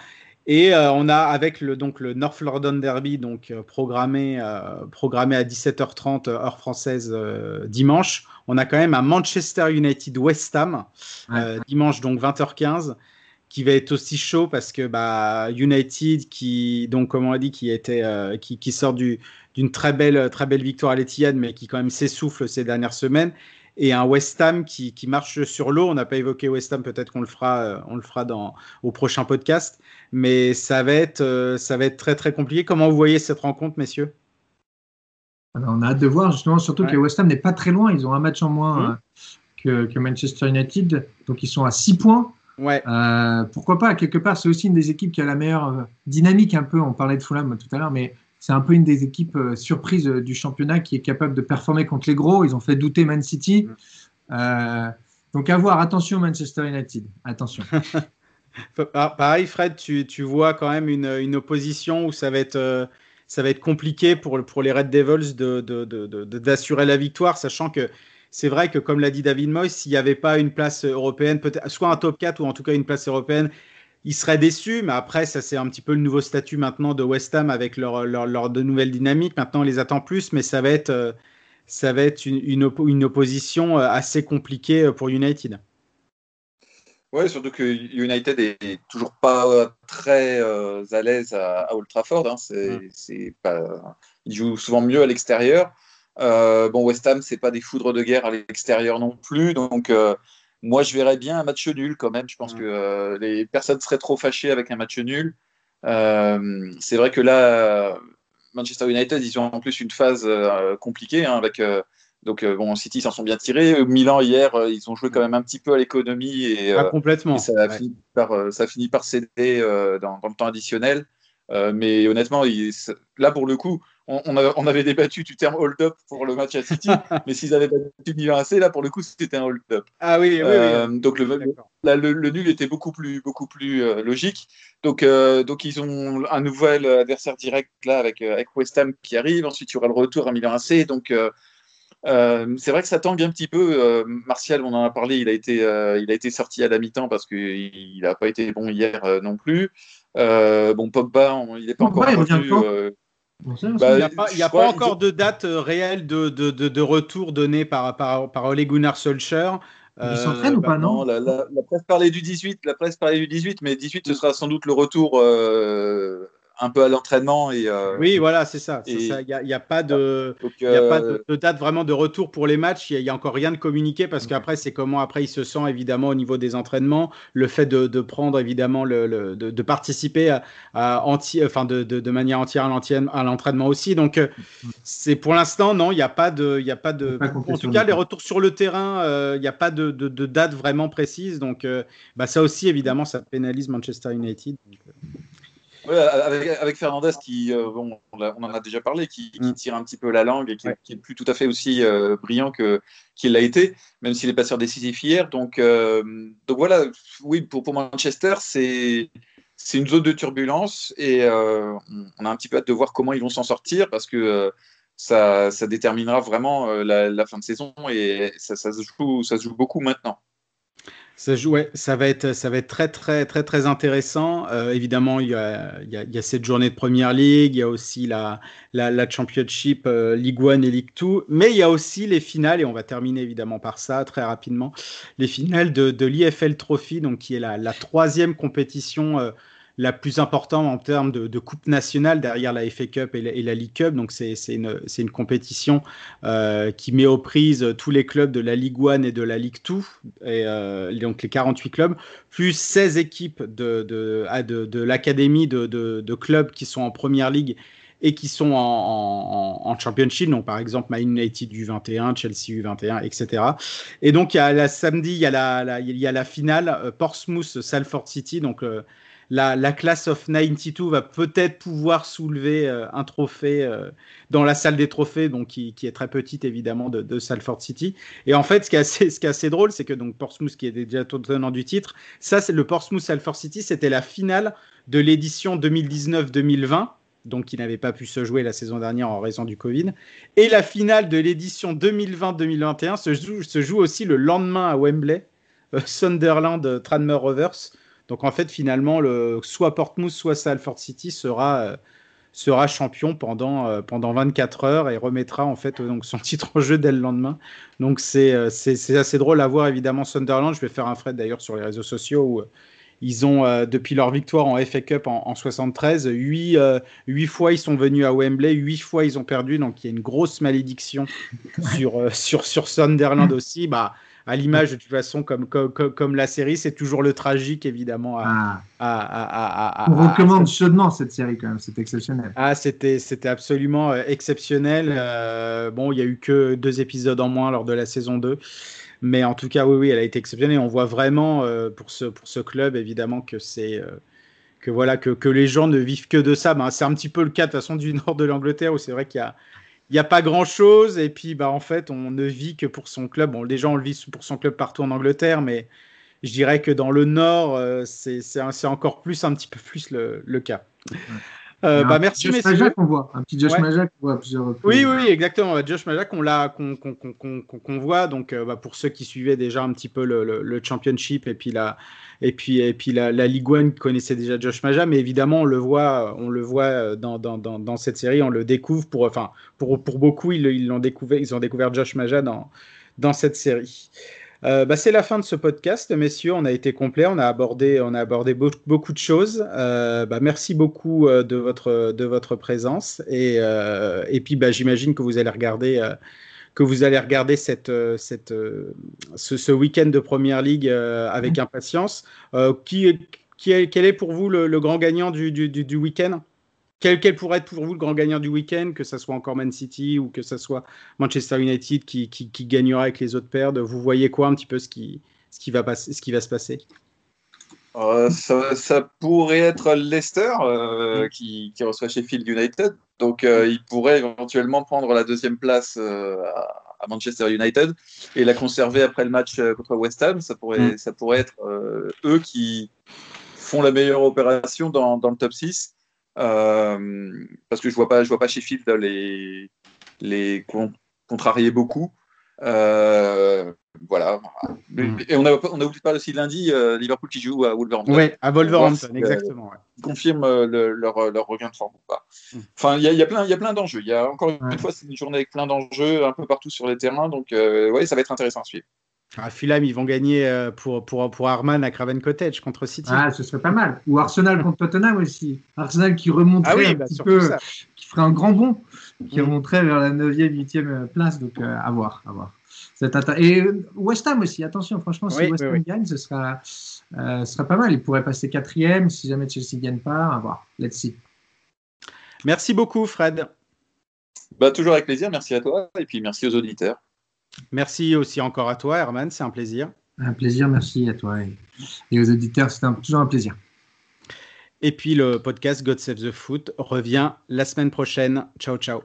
Et euh, on a avec le, donc, le North London Derby donc, euh, programmé, euh, programmé à 17h30 heure française dimanche, on a quand même un Manchester United West Ham dimanche donc 20h15 qui va être aussi chaud parce que bah, United qui donc comme on a dit qui était qui, qui, sort d'une très belle très belle victoire à l'Etihad mais qui quand même s'essouffle ces dernières semaines et un West Ham qui, qui marche sur l'eau. On n'a pas évoqué West Ham, peut-être qu'on le fera, on le fera dans, au prochain podcast mais ça va être, euh, ça va être très très compliqué. Comment vous voyez cette rencontre, messieurs? On a hâte de voir, justement, surtout que West Ham n'est pas très loin. Ils ont un match en moins mmh. euh, que, Manchester United, donc ils sont à 6 points. Ouais. Euh, pourquoi pas? Quelque part, c'est aussi une des équipes qui a la meilleure dynamique un peu. On parlait de Fulham tout à l'heure, mais c'est un peu une des équipes euh, surprises euh, du championnat qui est capable de performer contre les gros. Ils ont fait douter Man City. Euh, donc à voir, attention Manchester United, attention. Ah, pareil Fred, tu, tu, vois quand même une, une, opposition où ça va être, ça va être compliqué pour, pour les Red Devils d'assurer de, de, de, la victoire, sachant que c'est vrai que comme l'a dit David Moyes, s'il n'y avait pas une place européenne, peut-être soit un top 4 ou en tout cas une place européenne, il serait déçu, mais après, ça c'est un petit peu le nouveau statut maintenant de West Ham avec leur, leur, leur de nouvelles dynamiques. Maintenant, on les attend plus, mais ça va être, euh, ça va être une, une, une opposition euh, assez compliquée pour United. Oui, surtout que United est toujours pas très euh, à l'aise à, à, Old Trafford. Hein. C'est, mm. pas... Ils jouent souvent mieux à l'extérieur. Euh, bon, West Ham, c'est pas des foudres de guerre à l'extérieur non plus. Donc, euh, moi, je verrais bien un match nul quand même. Je pense mm. que euh, les personnes seraient trop fâchées avec un match nul. Euh, c'est vrai que là, Manchester United, ils ont en plus une phase euh, compliquée hein, avec donc, bon, City s'en sont bien tirés. Milan, hier, ils ont joué quand même un petit peu à l'économie. Et, ah, complètement. Et ça, a ouais. fini par, ça céder dans, dans, le temps additionnel. Mais honnêtement, il, là, pour le coup, on, on, avait, on, avait, débattu du terme hold-up pour le match à City, mais s'ils avaient battu Milan AC, là, pour le coup, c'était un hold-up. Ah oui, oui, euh, oui. Donc, le, là, le, le, nul était beaucoup plus, beaucoup plus euh, logique. Donc, euh, donc, ils ont un nouvel adversaire direct, là, avec, avec West Ham qui arrive. Ensuite, il y aura le retour à Milan AC. Donc, euh, c'est vrai que ça tangue un petit peu. Euh, Martial, on en a parlé, il a été, euh, il a été sorti à la mi-temps parce qu'il n'a pas été bon hier euh, non plus. Bon, Pogba, on, il n'est pas Pogba, encore revenu. Bah, il n'y a pas, a pas encore de date réelle de, de, de, de, retour donnée par, par, par Ole Gunnar Solskjaer. Il s'entraîne ou pas, non, non la, la, la, presse parlait du 18, la presse parlait du 18, mais 18 ce sera sans doute le retour un peu à l'entraînement. Et, euh, oui, voilà, c'est ça. Il n'y a, y a, pas, de, Donc, euh... y a pas de, de, date vraiment de retour pour les matchs. Il n'y a, a, encore rien de communiqué parce qu'après, c'est comment après il se sent évidemment au niveau des entraînements. Le fait de, de prendre évidemment, le, le de, de, participer à, à anti, enfin de, de, manière entière à l'entraînement aussi. Donc, euh, c'est pour l'instant, non, il n'y a pas de. Y a pas de pas en tout cas, les retours sur le terrain, il n'y a pas de, date vraiment précise. Donc, bah, ça aussi, évidemment, ça pénalise Manchester United. Donc, Ouais, avec, avec, Fernandez qui, euh, bon, on, on, en a déjà parlé, qui, qui, mm. tire un petit peu la langue et qui, ouais. qui est plus tout à fait aussi euh, brillant que qu'il l'a été, même s'il est passeur décisif hier. Donc, euh, donc voilà, oui, pour, pour Manchester, c'est c'est une zone de turbulence et on a un petit peu hâte de voir comment ils vont s'en sortir parce que ça, ça déterminera vraiment la, la, fin de saison et ça, ça, se joue, ça se joue beaucoup maintenant. Ça, ouais, ça, va être, ça va être très, très, très, très intéressant. Euh, évidemment, il y, a, cette journée de Première Ligue, il y a aussi la, la, Championship euh, League One et League Two, mais il y a aussi les finales, et on va terminer évidemment par ça très rapidement, les finales de, de l'IFL Trophy, donc qui est la, la troisième compétition euh, la plus importante en termes de, coupe nationale derrière la FA Cup et la, et League Cup. Donc c'est une, compétition euh, qui met aux prises tous les clubs de la Ligue 1 et de la Ligue 2, et, euh, donc les 48 clubs, plus 16 équipes de, de l'académie de, clubs qui sont en première ligue et qui sont en, championship, donc par exemple Man United U21, Chelsea U21, etc. Et donc il la samedi, il y a la, finale euh, Portsmouth Salford City, donc la, la classe of 92 va peut-être pouvoir soulever euh, un trophée euh, dans la salle des trophées, donc qui, est très petite évidemment de, Salford City. Et en fait, ce qui est assez, drôle, c'est que donc Portsmouth, qui est déjà tenant du titre, ça, c'est le Portsmouth Salford City, c'était la finale de l'édition 2019-2020 donc qui n'avait pas pu se jouer la saison dernière en raison du Covid. Et la finale de l'édition 2020-2021 se joue, se joue aussi le lendemain à Wembley, euh, Sunderland Tranmere Rovers. Donc en fait, finalement, le, soit Portsmouth, soit Salford City sera, euh, sera champion pendant, euh, pendant 24 heures et remettra en fait donc, son titre en jeu dès le lendemain. Donc c'est euh, assez drôle à voir évidemment Sunderland. Je vais faire un thread d'ailleurs sur les réseaux sociaux où ils ont, euh, depuis leur victoire en FA Cup en, en 73, 8, euh, 8, fois ils sont venus à Wembley, 8 fois ils ont perdu. Donc il y a une grosse malédiction sur, euh, sur, sur Sunderland aussi. Bah, à l'image de toute façon comme, comme, comme la série, c'est toujours le tragique évidemment. À, ah. à, à, à On recommande chaudement cette série quand même, c'est exceptionnel. Ah, c'était absolument euh, exceptionnel. Euh, bon, il n'y a eu que deux épisodes en moins lors de la saison 2. Mais en tout cas, oui, oui, elle a été exceptionnelle. On voit vraiment euh, pour, ce, pour ce club, évidemment, que c'est euh, que voilà que, que, les gens ne vivent que de ça. Ben, c'est un petit peu le cas de toute façon du nord de l'Angleterre où c'est vrai qu'il y a il n'y a pas grand chose et puis bah en fait on ne vit que pour son club. Bon, déjà on le vit pour son club partout en Angleterre, mais je dirais que dans le nord euh, c'est encore plus un petit peu plus le, le cas. Euh, bah, merci, Josh messieurs. qu'on voit. Un petit Josh ouais. qu'on voit plusieurs. Oui, oui, exactement. Josh Majak, qu'on qu'on qu qu voit. Donc, euh, bah, pour ceux qui suivaient déjà un petit peu le, le, le Championship et puis la, et puis, et puis la, la Ligue 1 connaissait déjà Josh Maja, mais évidemment, on le voit, on le voit dans, dans, dans, dans cette série, on le découvre. Pour, enfin, pour, pour beaucoup, ils l'ont découvert, ils ont découvert Josh Maja dans, dans cette série. Euh, bah, c'est la fin de ce podcast, messieurs. On a été complet, on a abordé, on a abordé be beaucoup de choses. Euh, bah, merci beaucoup euh, de votre de votre présence et et puis bah, j'imagine que vous allez regarder que vous allez regarder cette cette ce, ce week-end de Première Ligue avec impatience. qui qui est, quel est pour vous le, le grand gagnant du du, du, du week-end? Quel, quel, pourrait être pour vous le grand gagnant du week-end, que ce soit encore Man City ou que ce soit Manchester United qui, qui, qui, gagnera avec les autres paires Vous voyez quoi un petit peu ce qui, ce qui, va, passer, ce qui va se passer? Euh, ça, ça, pourrait être Leicester euh, mmh. qui, qui, reçoit Sheffield United. Donc euh, il pourrait éventuellement prendre la deuxième place à, Manchester United et la conserver après le match contre West Ham. Ça pourrait, ça pourrait être eux qui font la meilleure opération dans, dans le top 6. Euh, parce que je vois pas, je vois pas Sheffield les les contrarier beaucoup. Euh, voilà. Mm. Et on a, on a oublié de parler aussi lundi, euh, Liverpool qui joue à Wolverhampton. Oui, à Wolverhampton, exactement. Ouais. Ils confirment le, leur, leur, regain de forme ou pas. Mm. Enfin, il y, y, a plein, y a plein d'enjeux. Il y a encore une ouais. fois, c'est une journée avec plein d'enjeux un peu partout sur les terrains. Donc, ouais, ça va être intéressant à suivre. Ah, Fulham, ils vont gagner euh, pour, pour, pour Arman à Craven Cottage contre City. Ah, ce serait pas mal. Ou Arsenal contre Tottenham aussi. Arsenal qui remonterait ah oui, un bah, petit peu, ça. qui ferait un grand bond, qui mmh. remonterait vers la 9e, 8e place. Donc, euh, à voir. À voir. Et West Ham aussi, attention, franchement, si oui, West Ham oui, oui. gagne, ce sera, euh, ce sera pas mal. Il pourrait passer quatrième si jamais Chelsea ne gagne pas. À voir. Let's see. Merci beaucoup, Fred. Bah, toujours avec plaisir. Merci à toi. Et puis, merci aux auditeurs. Merci aussi encore à toi, Herman, c'est un plaisir. Un plaisir, merci à toi et, aux auditeurs, c'est toujours un plaisir. Et puis le podcast God Save the Foot revient la semaine prochaine. Ciao, ciao.